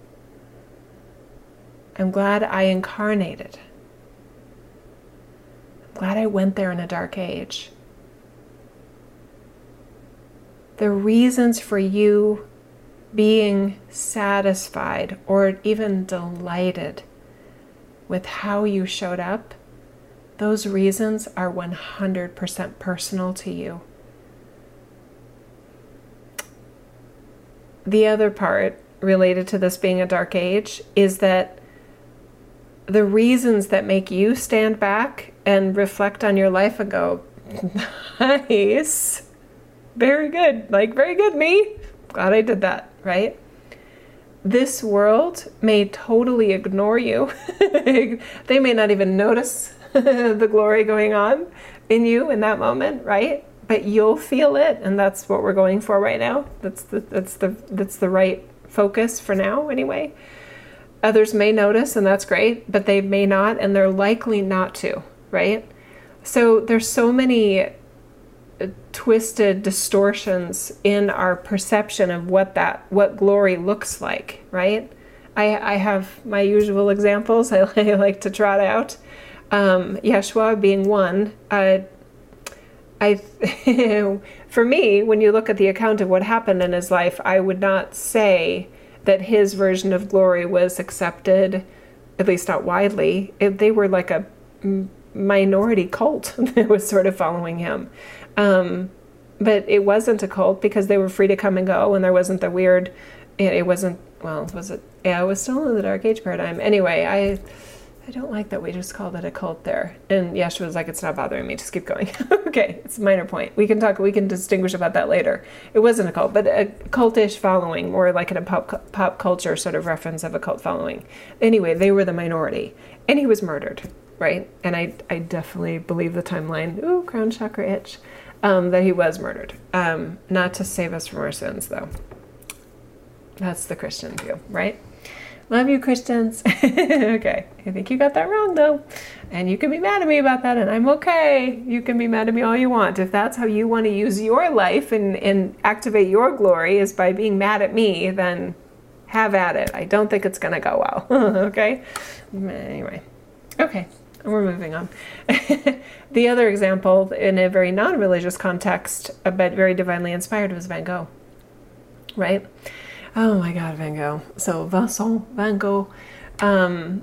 S1: I'm glad I incarnated. I'm glad I went there in a dark age. The reasons for you being satisfied or even delighted with how you showed up, those reasons are 100% personal to you. The other part related to this being a dark age is that the reasons that make you stand back and reflect on your life and go, nice, very good, like, very good, me. Glad I did that, right? This world may totally ignore you. they may not even notice the glory going on in you in that moment, right? But you'll feel it, and that's what we're going for right now. That's the that's the that's the right focus for now, anyway. Others may notice, and that's great, but they may not, and they're likely not to, right? So there's so many uh, twisted distortions in our perception of what that what glory looks like, right? I, I have my usual examples I, I like to trot out. Um, Yeshua being one, uh, I, for me, when you look at the account of what happened in his life, I would not say that his version of glory was accepted, at least not widely. It, they were like a minority cult that was sort of following him. Um, but it wasn't a cult because they were free to come and go, and there wasn't the weird. It, it wasn't. Well, was it? Yeah, it was still in the Dark Age paradigm. Anyway, I I don't like that we just called it a cult there. And Yeshua was like, it's not bothering me. Just keep going. okay, it's a minor point. We can talk. We can distinguish about that later. It wasn't a cult, but a cultish following, more like in a pop pop culture sort of reference of a cult following. Anyway, they were the minority, and he was murdered, right? And I I definitely believe the timeline. Ooh, crown chakra itch. Um, that he was murdered. Um, not to save us from our sins, though. That's the Christian view, right? Love you, Christians. okay, I think you got that wrong though. And you can be mad at me about that, and I'm okay. You can be mad at me all you want. If that's how you want to use your life and, and activate your glory is by being mad at me, then have at it. I don't think it's going to go well. okay? Anyway, okay, we're moving on. the other example in a very non religious context, but very divinely inspired, was Van Gogh, right? Oh my God, Van Gogh. So Vincent Van Gogh. Um,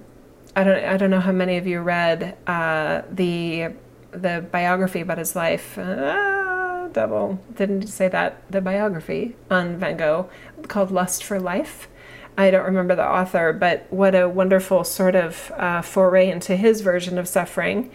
S1: I don't. I don't know how many of you read uh, the the biography about his life. Uh, double didn't say that. The biography on Van Gogh called Lust for Life. I don't remember the author, but what a wonderful sort of uh, foray into his version of suffering.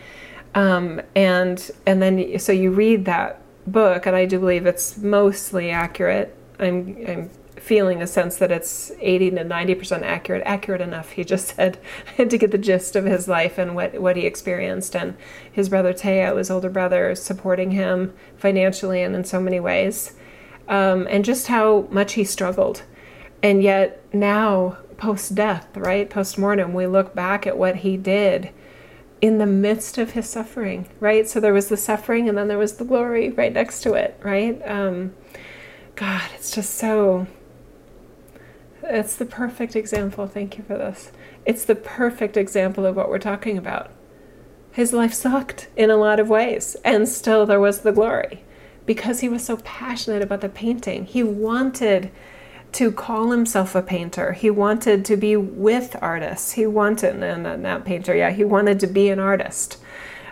S1: Um, and and then so you read that book, and I do believe it's mostly accurate. I'm I'm feeling a sense that it's 80 to 90% accurate, accurate enough, he just said, to get the gist of his life and what, what he experienced. And his brother Theo, his older brother, supporting him financially and in so many ways. Um, and just how much he struggled. And yet now, post death, right, post mortem, we look back at what he did in the midst of his suffering, right? So there was the suffering and then there was the glory right next to it, right? Um, God, it's just so it's the perfect example. Thank you for this. It's the perfect example of what we're talking about. His life sucked in a lot of ways, and still there was the glory because he was so passionate about the painting. He wanted to call himself a painter. He wanted to be with artists. He wanted, no, not, painter, yeah, he wanted to be an artist.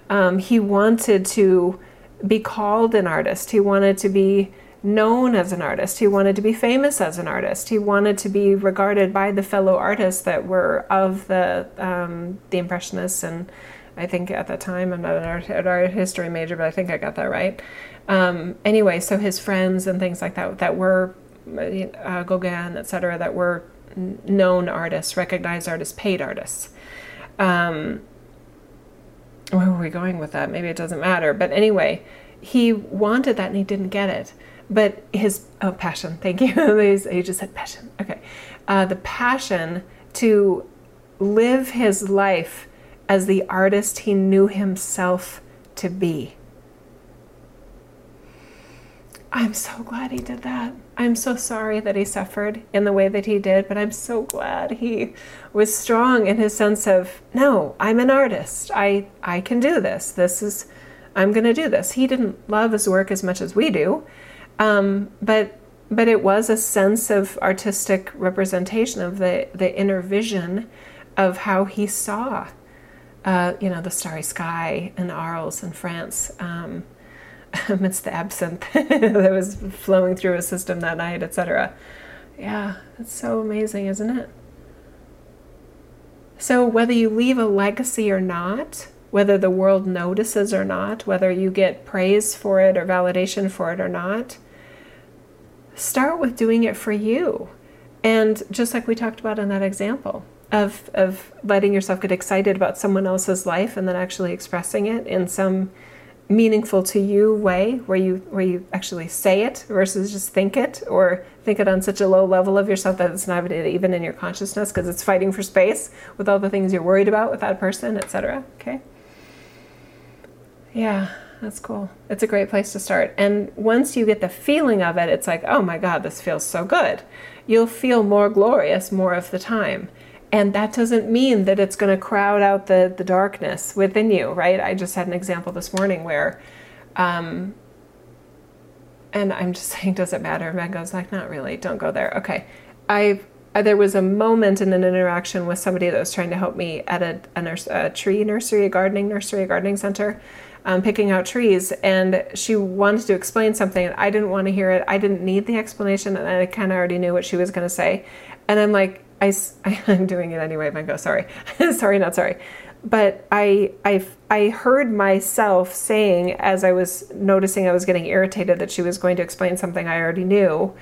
S1: Um, he wanted to be called an artist. He wanted to be known as an artist. He wanted to be famous as an artist. He wanted to be regarded by the fellow artists that were of the um, the Impressionists. And I think at that time, I'm not an art, an art history major, but I think I got that right. Um, anyway, so his friends and things like that that were uh, Gauguin, etc., that were known artists, recognized artists, paid artists. Um, where were we going with that? Maybe it doesn't matter. But anyway, he wanted that and he didn't get it but his oh passion. Thank you. You just said passion. Okay. Uh, the passion to live his life as the artist he knew himself to be. I'm so glad he did that. I'm so sorry that he suffered in the way that he did but i'm so glad he was strong in his sense of no i'm an artist. I i can do this. This is i'm going to do this. He didn't love his work as much as we do um, but but it was a sense of artistic representation of the the inner vision of how he saw, uh, you know, the starry sky in Arles in France. Um, amidst the absinthe that was flowing through his system that night, etc. Yeah, it's so amazing, isn't it? So, whether you leave a legacy or not, whether the world notices or not, whether you get praise for it or validation for it or not, start with doing it for you. And just like we talked about in that example of, of letting yourself get excited about someone else's life and then actually expressing it in some meaningful to you way where you where you actually say it versus just think it or think it on such a low level of yourself that it's not even in your consciousness because it's fighting for space with all the things you're worried about with that person etc okay? Yeah that's cool. It's a great place to start. And once you get the feeling of it, it's like, oh my God, this feels so good. You'll feel more glorious more of the time. And that doesn't mean that it's going to crowd out the, the darkness within you, right? I just had an example this morning where Um, and I'm just saying, does it matter? Meg goes like, not really. Don't go there. Okay. I there was a moment in an interaction with somebody that was trying to help me at a, a, nurse, a tree nursery, a gardening nursery, a gardening center, um, picking out trees. And she wanted to explain something, and I didn't want to hear it. I didn't need the explanation, and I kind of already knew what she was going to say. And I'm like, I, I'm doing it anyway. I go, sorry, sorry, not sorry but I, I, I heard myself saying as I was noticing I was getting irritated that she was going to explain something I already knew.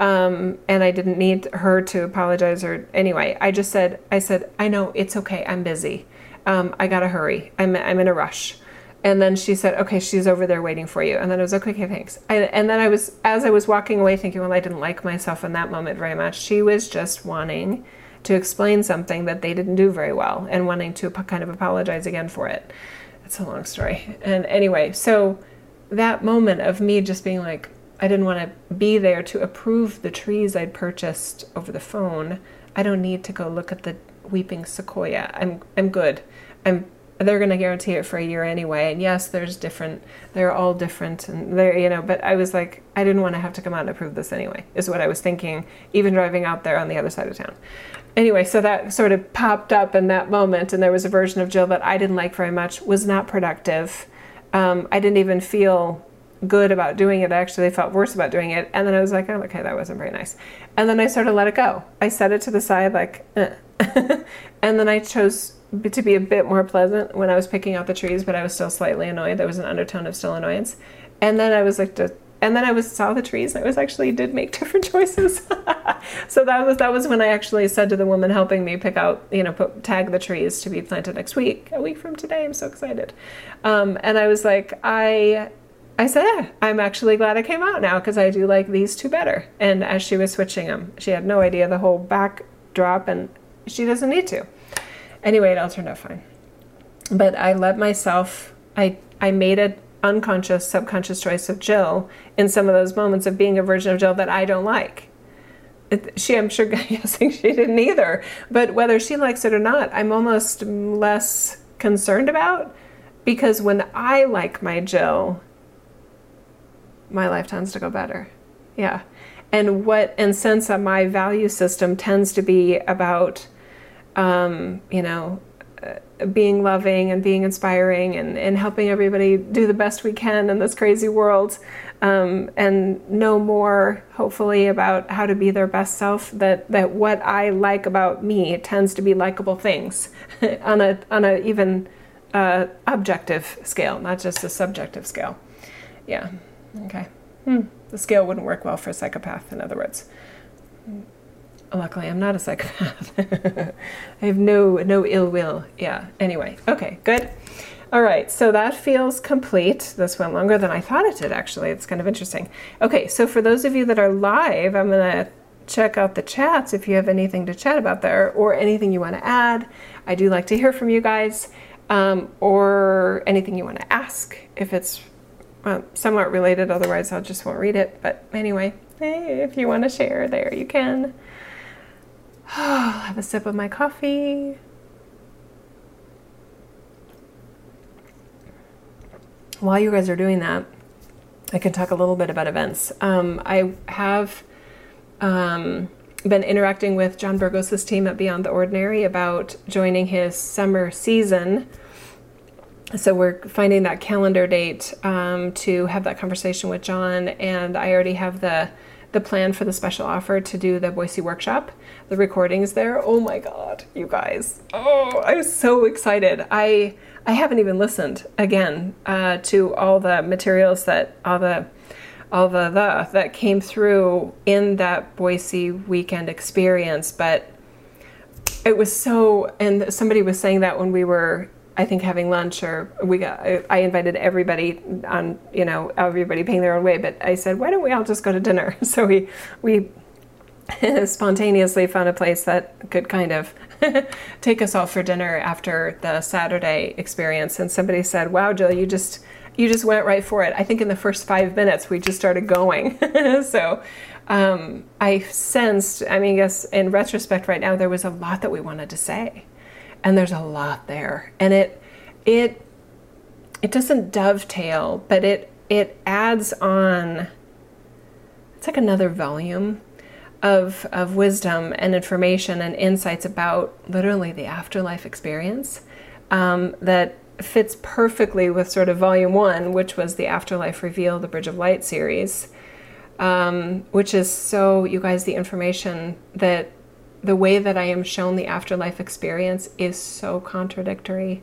S1: Um, and I didn't need her to apologize or anyway. I just said, I said, I know it's okay. I'm busy. Um, I gotta hurry. I'm, I'm in a rush. And then she said, okay, she's over there waiting for you. And then I was like, okay, thanks. I, and then I was, as I was walking away thinking, well, I didn't like myself in that moment very much. She was just wanting to explain something that they didn't do very well and wanting to kind of apologize again for it. It's a long story. And anyway, so that moment of me just being like, I didn't want to be there to approve the trees I'd purchased over the phone. I don't need to go look at the weeping sequoia. I'm I'm good. I'm they're going to guarantee it for a year anyway. And yes, there's different. They're all different, and they're you know. But I was like, I didn't want to have to come out and approve this anyway. Is what I was thinking, even driving out there on the other side of town anyway, so that sort of popped up in that moment, and there was a version of Jill that I didn't like very much, was not productive. Um, I didn't even feel good about doing it. I actually felt worse about doing it. And then I was like, oh, okay, that wasn't very nice. And then I sort of let it go. I set it to the side, like, eh. and then I chose to be a bit more pleasant when I was picking out the trees, but I was still slightly annoyed. There was an undertone of still annoyance. And then I was like, and then I was saw the trees and I was actually did make different choices. so that was that was when I actually said to the woman helping me pick out, you know, put, tag the trees to be planted next week, a week from today. I'm so excited. Um, and I was like, I I said, yeah, I'm actually glad I came out now because I do like these two better. And as she was switching them, she had no idea the whole backdrop, and she doesn't need to. Anyway, it all turned out fine. But I let myself. I I made an unconscious, subconscious choice of Jill in some of those moments of being a version of Jill that I don't like. She, I'm sure, guessing she didn't either. But whether she likes it or not, I'm almost less concerned about because when I like my Jill, my life tends to go better. Yeah. And what, and since my value system tends to be about, um, you know, being loving and being inspiring and, and helping everybody do the best we can in this crazy world um, and know more hopefully about how to be their best self that, that what i like about me tends to be likable things on a on a even uh, objective scale not just a subjective scale. Yeah. Okay. Hmm. the scale wouldn't work well for a psychopath in other words luckily I'm not a psychopath. I have no no ill will. Yeah. Anyway, okay, good. All right, so that feels complete. This went longer than I thought it did actually. It's kind of interesting. Okay, so for those of you that are live, I'm to check out the chats if you have anything to chat about there or anything you want to add. I do like to hear from you guys. Um, or anything you want to ask if it's somewhat related, otherwise I just won't read it. But anyway, hey, if you want to share there, you can. Have a sip of my coffee. While you guys are doing that, I can talk a little bit about events. Um, I have um, been interacting with John Burgos' team at Beyond the Ordinary about joining his summer season. So we're finding that calendar date um, to have that conversation with John, and I already have the the plan for the special offer to do the Boise workshop. The recordings there. Oh my god, you guys. Oh, I'm so excited. I I haven't even listened again uh, to all the materials that all the all the, the that came through in that Boise weekend experience, but it was so and somebody was saying that when we were I think having lunch or we got I invited everybody on you know everybody paying their own way but I said why don't we all just go to dinner so we we spontaneously found a place that could kind of take us all for dinner after the Saturday experience. And somebody said wow Jill you just you just went right for it. I think in the first 5 minutes we just started going. So um, I sensed I mean I guess in retrospect right now there was a lot that we wanted to say. And there's a lot there. And it it it doesn't dovetail, but it it adds on. It's like another volume of of wisdom and information and insights about literally the afterlife experience um, that fits perfectly with sort of volume one, which was the Afterlife Reveal, the Bridge of Light series, um, which is so, you guys, the information that the way that I am shown the afterlife experience is so contradictory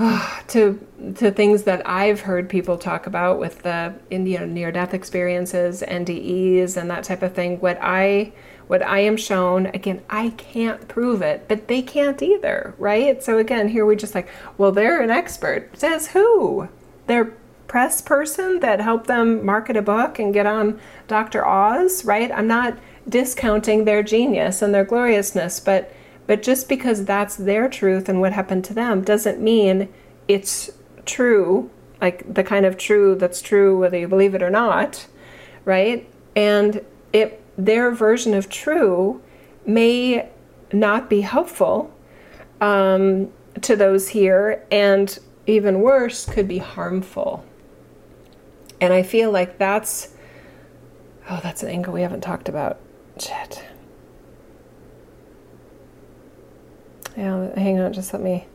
S1: to to things that I've heard people talk about with the you know, near death experiences, NDEs, and that type of thing. What I what I am shown, again, I can't prove it, but they can't either, right? So again, here we just like, well, they're an expert. Says who? Their press person that helped them market a book and get on Dr. Oz, right? I'm not discounting their genius and their gloriousness, but but just because that's their truth and what happened to them doesn't mean it's true, like the kind of true that's true whether you believe it or not, right? And it their version of true may not be helpful um, to those here, and even worse, could be harmful. And I feel like that's oh, that's an angle we haven't talked about. Shit. Yeah, hang on, just let me.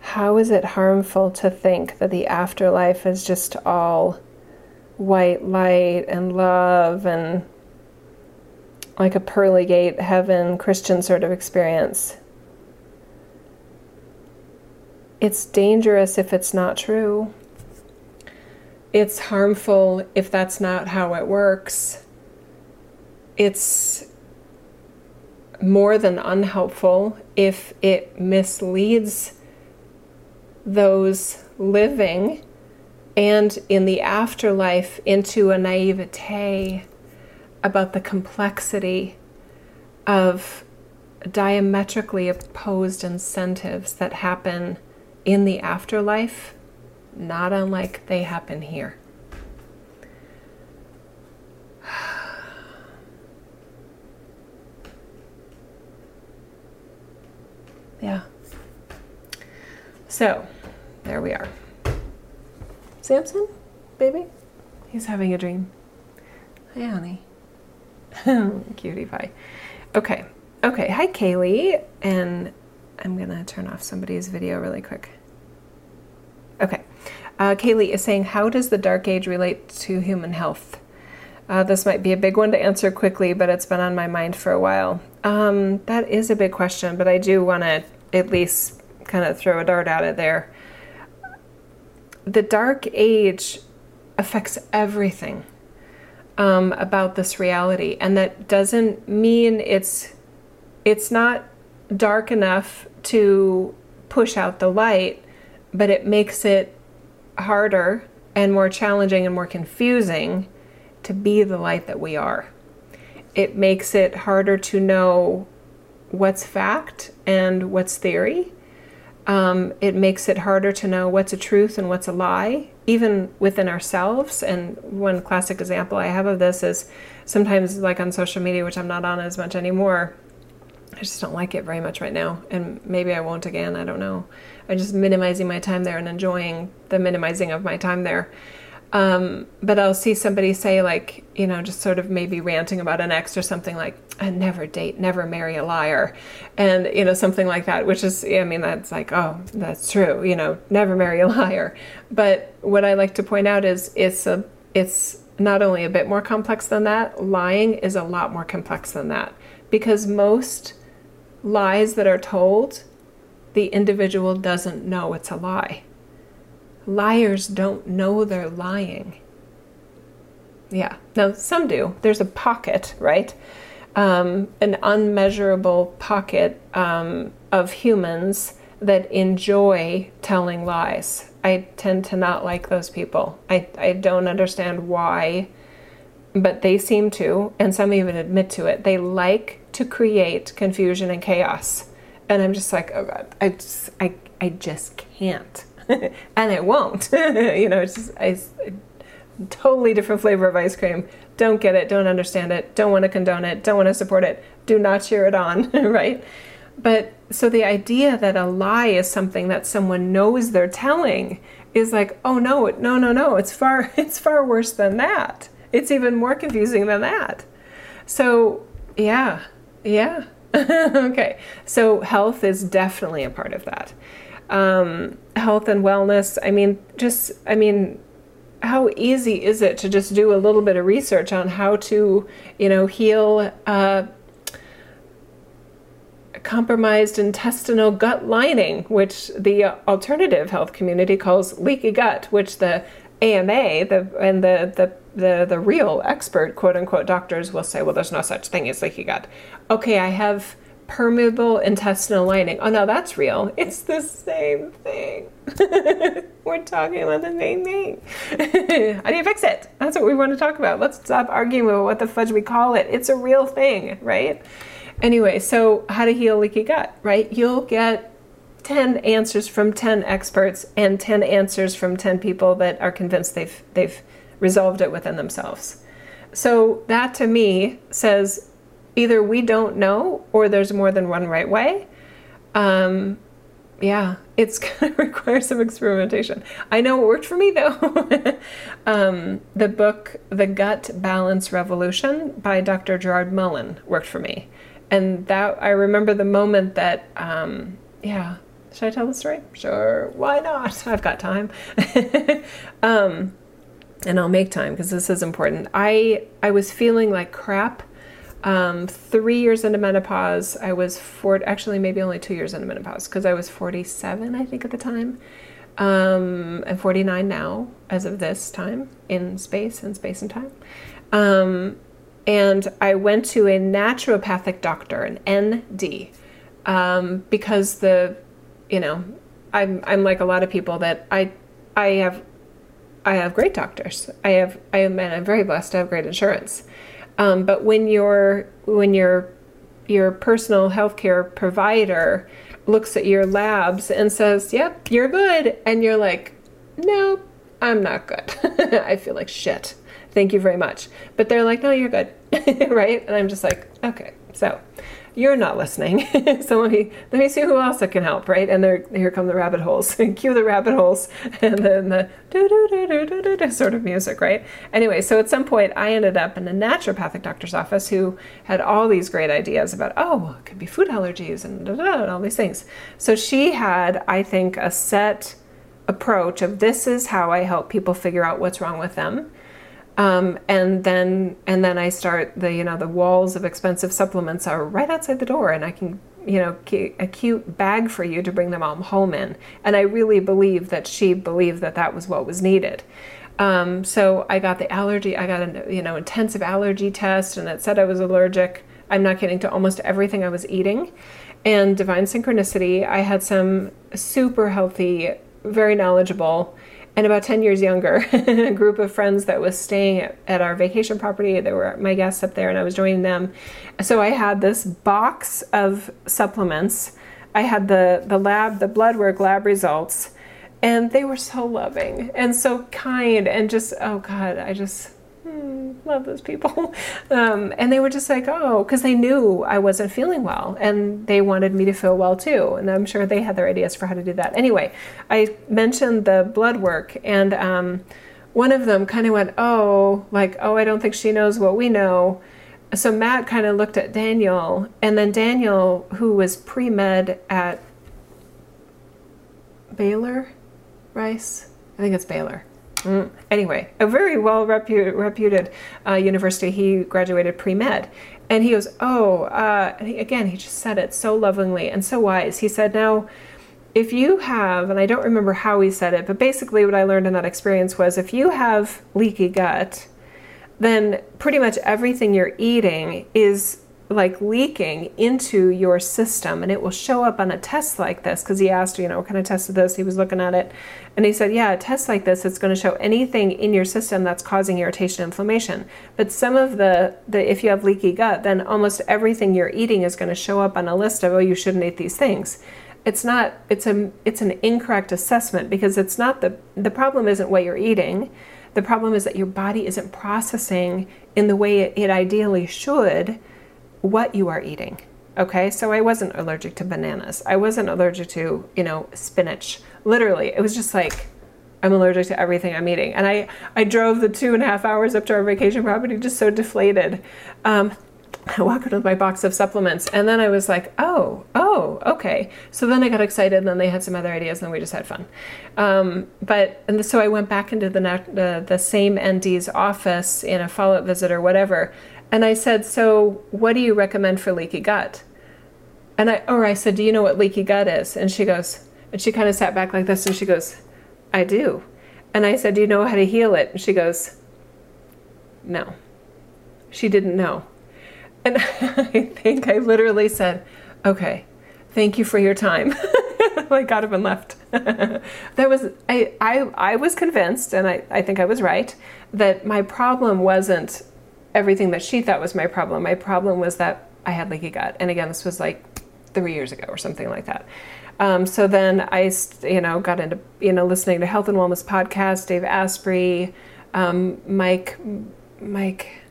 S1: How is it harmful to think that the afterlife is just all white light and love and like a pearly gate heaven Christian sort of experience? It's dangerous if it's not true. It's harmful if that's not how it works. It's more than unhelpful if it misleads those living and in the afterlife into a naivete about the complexity of diametrically opposed incentives that happen in the afterlife, not unlike they happen here. Yeah. So, there we are. Samson, baby, he's having a dream. Hi, honey. Cutie pie. Okay. Okay. Hi, Kaylee. And I'm going to turn off somebody's video really quick. Okay. Uh, Kaylee is saying, How does the dark age relate to human health? Uh, this might be a big one to answer quickly, but it's been on my mind for a while. Um, that is a big question, but I do want to at least kind of throw a dart at it there. The dark age affects everything um, about this reality, and that doesn't mean it's it's not dark enough to push out the light, but it makes it harder and more challenging and more confusing to be the light that we are. It makes it harder to know what's fact and what's theory. Um, it makes it harder to know what's a truth and what's a lie, even within ourselves. And one classic example I have of this is sometimes, like on social media, which I'm not on as much anymore. I just don't like it very much right now, and maybe I won't again. I don't know. I'm just minimizing my time there and enjoying the minimizing of my time there. Um, but I'll see somebody say, like, you know, just sort of maybe ranting about an ex or something like, I never date, never marry a liar. And, you know, something like that, which is, I mean, that's like, oh, that's true, you know, never marry a liar. But what I like to point out is it's a, it's not only a bit more complex than that, lying is a lot more complex than that. Because most lies that are told, the individual doesn't know it's a lie liars don't know they're lying. Yeah, now some do. There's a pocket, right? Um, an unmeasurable pocket um, of humans that enjoy telling lies. I tend to not like those people. I, I don't understand why, but they seem to, and some even admit to it. They like to create confusion and chaos. And I'm just like, oh God, I just, I, I just can't. and it won't. you know, it's just a totally different flavor of ice cream. Don't get it, don't understand it, don't want to condone it, don't want to support it, do not cheer it on, right? But so the idea that a lie is something that someone knows they're telling is like, oh no, no, no, no, it's far, it's far worse than that. It's even more confusing than that. So, yeah, yeah. okay, so health is definitely a part of that. Um, health and wellness, I mean, just, I mean, how easy is it to just do a little bit of research on how to, you know, heal uh, compromised intestinal gut lining, which the alternative health community calls leaky gut, which the AMA, the and the the the, the real expert quote unquote doctors will say, well, there's no such thing as leaky gut. Okay, I have permeable intestinal lining. Oh no, that's real. It's the same thing. We're talking about the same thing. How do you fix it? That's what we want to talk about. Let's stop arguing about what the fudge we call it. It's a real thing, right? Anyway, so how to heal leaky gut, right? You'll get 10 answers from 10 experts and 10 answers from 10 people that are convinced they've they've resolved it within themselves. So that to me says either we don't know or there's more than one right way. Um, yeah, it's going to require some experimentation. I know it worked for me though. um, the book, The Gut Balance Revolution by Dr. Gerard Mullin, worked for me and that I remember the moment that, um, yeah. Should I tell the story? Sure. Why not? I've got time. um, and I'll make time because this is important. I I was feeling like crap. Um, three years into menopause, I was four. Actually, maybe only two years into menopause because I was forty-seven, I think, at the time. Um, I'm 49 now, as of this time in space and space and time. Um, and I went to a naturopathic doctor, an ND, um, because the, you know, I'm I'm like a lot of people that I I have I have great doctors. I have I am and I'm very blessed to have great insurance. Um, but when your when your your personal healthcare provider looks at your labs and says, "Yep, you're good," and you're like, "No, I'm not good. I feel like shit." thank you very much. But they're like, no, you're good, right? And I'm just like, okay, so you're not listening. so let me let me see who else that can help, right? And there here come the rabbit holes. Cue the rabbit holes, and then the do do do do do do sort of music, right? Anyway, so at some point I ended up in a naturopathic doctor's office who had all these great ideas about oh, it could be food allergies and, da, da, da, and all these things. So she had, I think, a set approach of this is how I help people figure out what's wrong with them um, and then and then I start the you know the walls of expensive supplements are right outside the door, and I can you know a cute bag for you to bring them all home in. And I really believe that she believed that that was what was needed. Um, so I got the allergy. I got a you know intensive allergy test, and it said I was allergic. I'm not kidding to almost everything I was eating. And divine synchronicity, I had some super healthy, very knowledgeable and about 10 years younger, a group of friends that was staying at, at, our vacation property. They were my guests up there, and I was joining them. So I had this box of supplements. I had the, the lab, the blood work lab results, and they were so loving and so kind, and just, oh God, I just hmm, love those people. Um, and they were just like, oh, because they knew I wasn't feeling well and they wanted me to feel well too. And I'm sure they had their ideas for how to do that. Anyway, I mentioned the blood work and um, one of them kind of went, oh, like, oh, I don't think she knows what we know. So Matt kind of looked at Daniel, and then Daniel, who was pre med at Baylor, Rice, I think it's Baylor Mm. Anyway, a very well repu- reputed uh, university. He graduated pre med. And he goes, Oh, uh, he, again, he just said it so lovingly and so wise. He said, Now, if you have, and I don't remember how he said it, but basically what I learned in that experience was if you have leaky gut, then pretty much everything you're eating is like leaking into your system and it will show up on a test like this because he asked you know what kind of test is this? He was looking at it and he said yeah a test like this it's going to show anything in your system that's causing irritation inflammation. But some of the, the if you have leaky gut then almost everything you're eating is going to show up on a list of oh you shouldn't eat these things. It's not it's a it's an incorrect assessment because it's not the the problem isn't what you're eating. The problem is that your body isn't processing in the way it, it ideally should what you are eating. Okay, so I wasn't allergic to bananas. I wasn't allergic to, you know, spinach. Literally, it was just like, I'm allergic to everything I'm eating. And I, I drove the two and a half hours up to our vacation property just so deflated. Um, I walked in with my box of supplements, and then I was like, "Oh, oh, okay." So then I got excited, and then they had some other ideas, and then we just had fun. Um, but and so I went back into the, the the same ND's office in a follow up visit or whatever, and I said, "So what do you recommend for leaky gut?" And I or I said, "Do you know what leaky gut is?" And she goes, and she kind of sat back like this, and she goes, "I do." And I said, "Do you know how to heal it?" And she goes, "No." She didn't know. And I think I literally said, okay, thank you for your time. I got up and left. that was I, I I was convinced, and I, I think I was right, that my problem wasn't everything that she thought was my problem. My problem was that I had leaky gut. And again, this was like three years ago or something like that. Um, so then I, you know, got into, you know, listening to health and wellness podcasts, Dave Asprey, um, Mike, Mike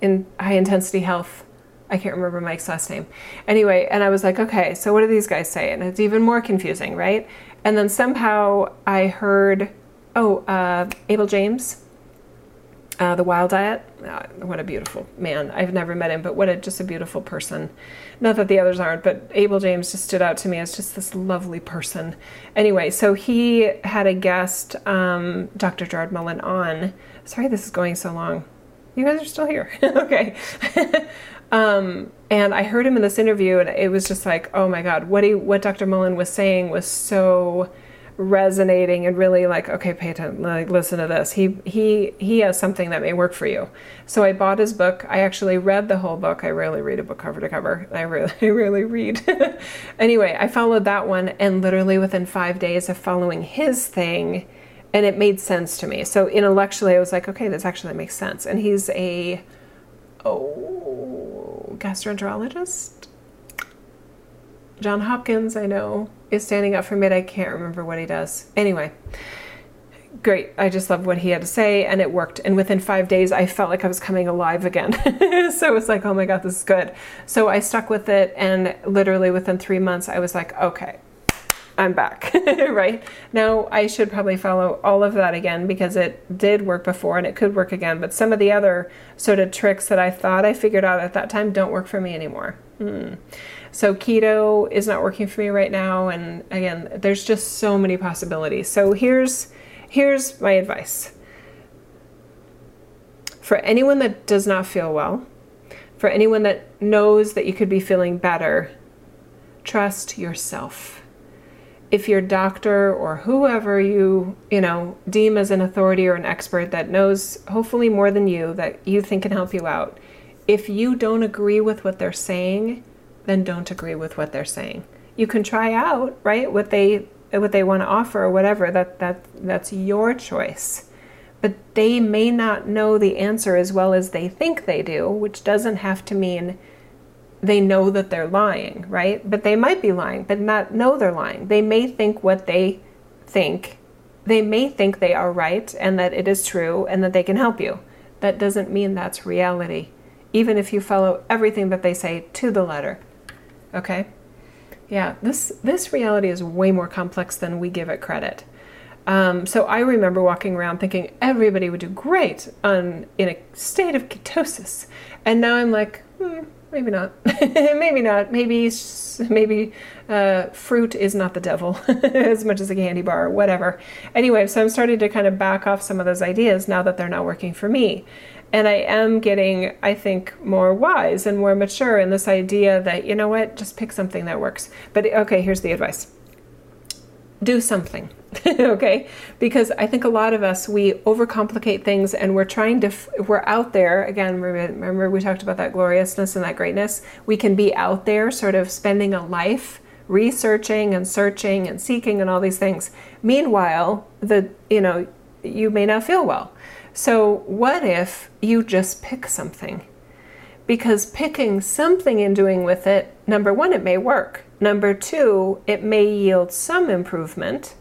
S1: in high intensity health. I can't remember Mike's last name. Anyway, and I was like, okay, so what do these guys say? And it's even more confusing, right? And then somehow I heard, oh, uh, Abel James, uh, the Wild Diet. Oh, what a beautiful man. I've never met him, but what a just a beautiful person. Not that the others aren't, but Abel James just stood out to me as just this lovely person. Anyway, so he had a guest, um, Dr. Gerard Mullin, on. Sorry, this is going so long. You guys are still here. okay. um, and I heard him in this interview, and it was just like, oh my God, what he, what Dr. Mullin was saying was so resonating and really like okay pay attention like listen to this. He he he has something that may work for you. So i bought his book. I actually read the whole book. I rarely read a book cover to cover. I really I rarely read. Anyway i followed that one and literally within five days of following his thing and it made sense to me. So intellectually i was like okay this actually makes sense. And he's a oh gastroenterologist? John Hopkins, I know, is standing up for me. I can't remember what he does. Anyway, great. I just loved what he had to say, and it worked. And within five days, I felt like I was coming alive again. so it was like, oh my God, this is good. So I stuck with it, and literally within three months, I was like, okay, I'm back, right? Now I should probably follow all of that again because it did work before and it could work again. But some of the other sort of tricks that I thought I figured out at that time don't work for me anymore. Hmm. So keto is not working for me right now and again, there's just so many possibilities. So here's here's my advice. For anyone that does not feel well, for anyone that knows that you could be feeling better, trust yourself. If your doctor or whoever you, you know, deem as an authority or an expert that knows hopefully more than you that you think can help you out, if you don't agree with what they're saying, then don't agree with what they're saying. You can try out, right, what they what they want to offer or whatever. That that that's your choice. But they may not know the answer as well as they think they do, which doesn't have to mean they know that they're lying, right? But they might be lying, but not know they're lying. They may think what they think. They may think they are right and that it is true and that they can help you. That doesn't mean that's reality, even if you follow everything that they say to the letter. Okay? Yeah, this this reality is way more complex than we give it credit. Um, so I remember walking around thinking everybody would do great on in a state of ketosis, and now I'm like, hmm, maybe not, maybe not, maybe maybe uh, fruit is not the devil as much as a candy bar or whatever. Anyway, so I'm starting to kind of back off some of those ideas now that they're not working for me. And I am getting, I think, more wise and more mature in this idea that, you know what, just pick something that works. But okay, here's the advice do something. okay? Because I think a lot of us, we overcomplicate things and we're trying to, we're out there. Again, remember we talked about that gloriousness and that greatness? We can be out there sort of spending a life researching and searching and seeking and all these things. Meanwhile, the, you know, you may not feel well. So, what if you just pick something? Because picking something and doing with it, number one, it may work. Number two, it may yield some improvement,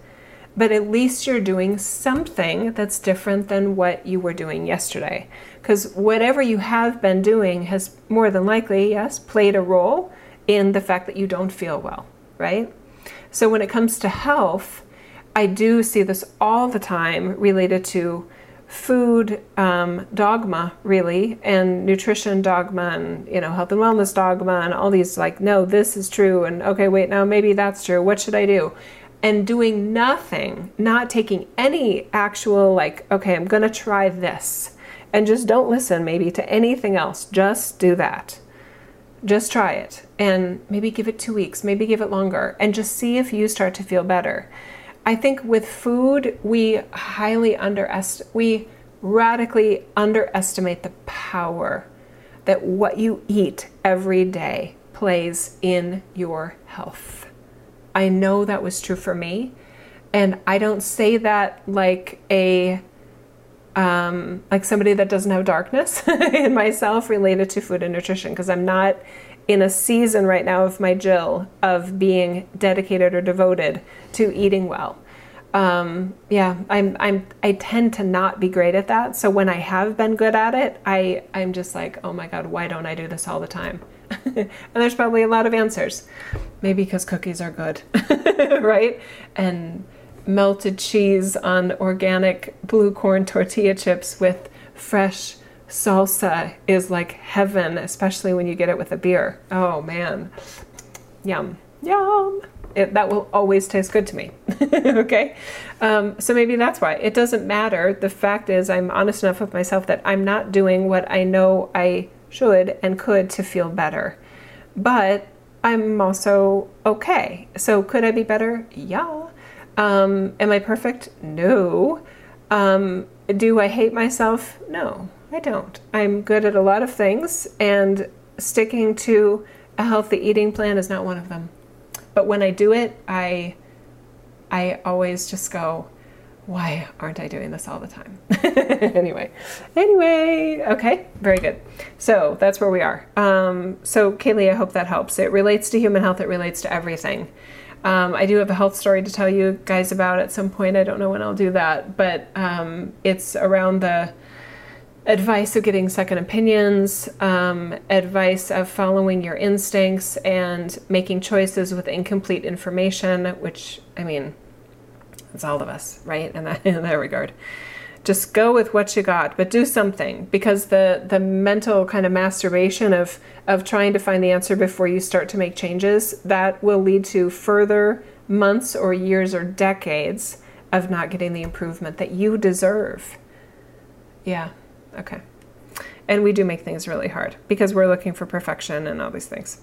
S1: but at least you're doing something that's different than what you were doing yesterday. Because whatever you have been doing has more than likely, yes, played a role in the fact that you don't feel well, right? So when it comes to health, I do see this all the time related to food um, dogma, really, and nutrition dogma, and you know, health and wellness dogma, and all these like, no, this is true, and okay, wait, now maybe that's true. What should I do? And doing nothing, not taking any actual like, okay, I'm gonna try this, and just don't listen maybe to anything else. Just do that. Just try it, and maybe give it two weeks, maybe give it longer, and just see if you start to feel better. I think with food, we highly underestimate, we radically underestimate the power that what you eat every day plays in your health. I know that was true for me, and I don't say that like a um, like somebody that doesn't have darkness in myself related to food and nutrition because I'm not in a season right now of my Jill of being dedicated or devoted to eating well. Um, yeah, I'm I'm I tend to not be great at that. So when I have been good at it, I I'm just like, oh my god, why don't I do this all the time? and there's probably a lot of answers. Maybe because cookies are good, right? And melted cheese on organic blue corn tortilla chips with fresh salsa is like heaven, especially when you get it with a beer. Oh man. Yum. Yum. It, that will always taste good to me. okay? Um, so maybe that's why. It doesn't matter. The fact is, I'm honest enough with myself that I'm not doing what I know I should and could to feel better. But I'm also okay. So could I be better? Yeah. Um, am I perfect? No. Um, do I hate myself? No. I don't. I'm good at a lot of things, and sticking to a healthy eating plan is not one of them. But when I do it, I I always just go, why aren't I doing this all the time? anyway, anyway, okay, very good. So that's where we are. Um, so, Kaylee, I hope that helps. It relates to human health, it relates to everything. Um, I do have a health story to tell you guys about at some point. I don't know when I'll do that, but um, it's around the advice of getting second opinions, um, advice of following your instincts and making choices with incomplete information, which, I mean, it's all of us, right? In in that regard. Just go with what you got, but do something because the, the mental kind of masturbation of, of trying to find the answer before you start to make changes, that will lead to further months or years or decades of not getting the improvement that you deserve. Yeah, Okay. And we do make things really hard because we're looking for perfection and all these things.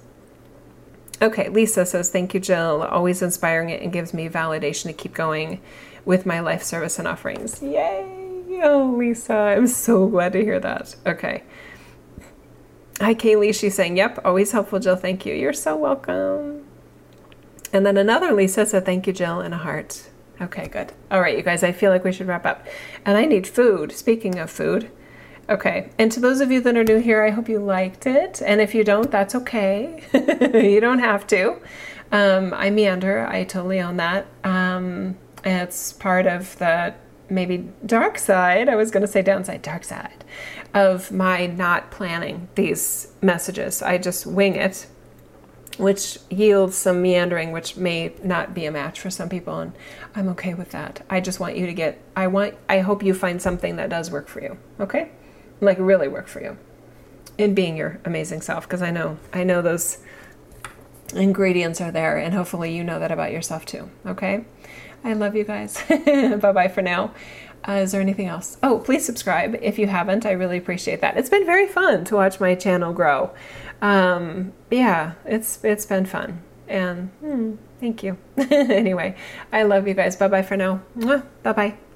S1: Okay, Lisa says, Thank you, Jill. Always inspiring it and gives me validation to keep going with my life service and offerings. Yay! Oh, Lisa, I'm so glad to hear that. Okay. Hi, Kaylee. She's saying, Yep, always helpful, Jill. Thank you. You're so welcome. And then another Lisa said, Thank you, Jill, and a heart. Okay, good. All right, you guys, I feel like we should wrap up. And I need food. Speaking of food, Okay, and to those of you that are new here, I hope you liked it. And if you don't, that's okay. you don't have to. Um, I meander, I totally own that. Um, it's part of the maybe dark side, I was going to say downside, dark side, of my not planning these messages. I just wing it, which yields some meandering, which may not be a match for some people. And I'm okay with that. I just want you to get, I want, I hope you find something that does work for you. Okay? like really work for you in being your amazing self because I know I know those ingredients are there and hopefully you know that about yourself too. Okay? I love you guys. Bye-bye for now. Uh, is there anything else? Oh, please subscribe if you haven't. I really appreciate that. It's been very fun to watch my channel grow. Um, yeah, it's it's been fun. And hmm, thank you. anyway, I love you guys. Bye bye for now. Bye bye.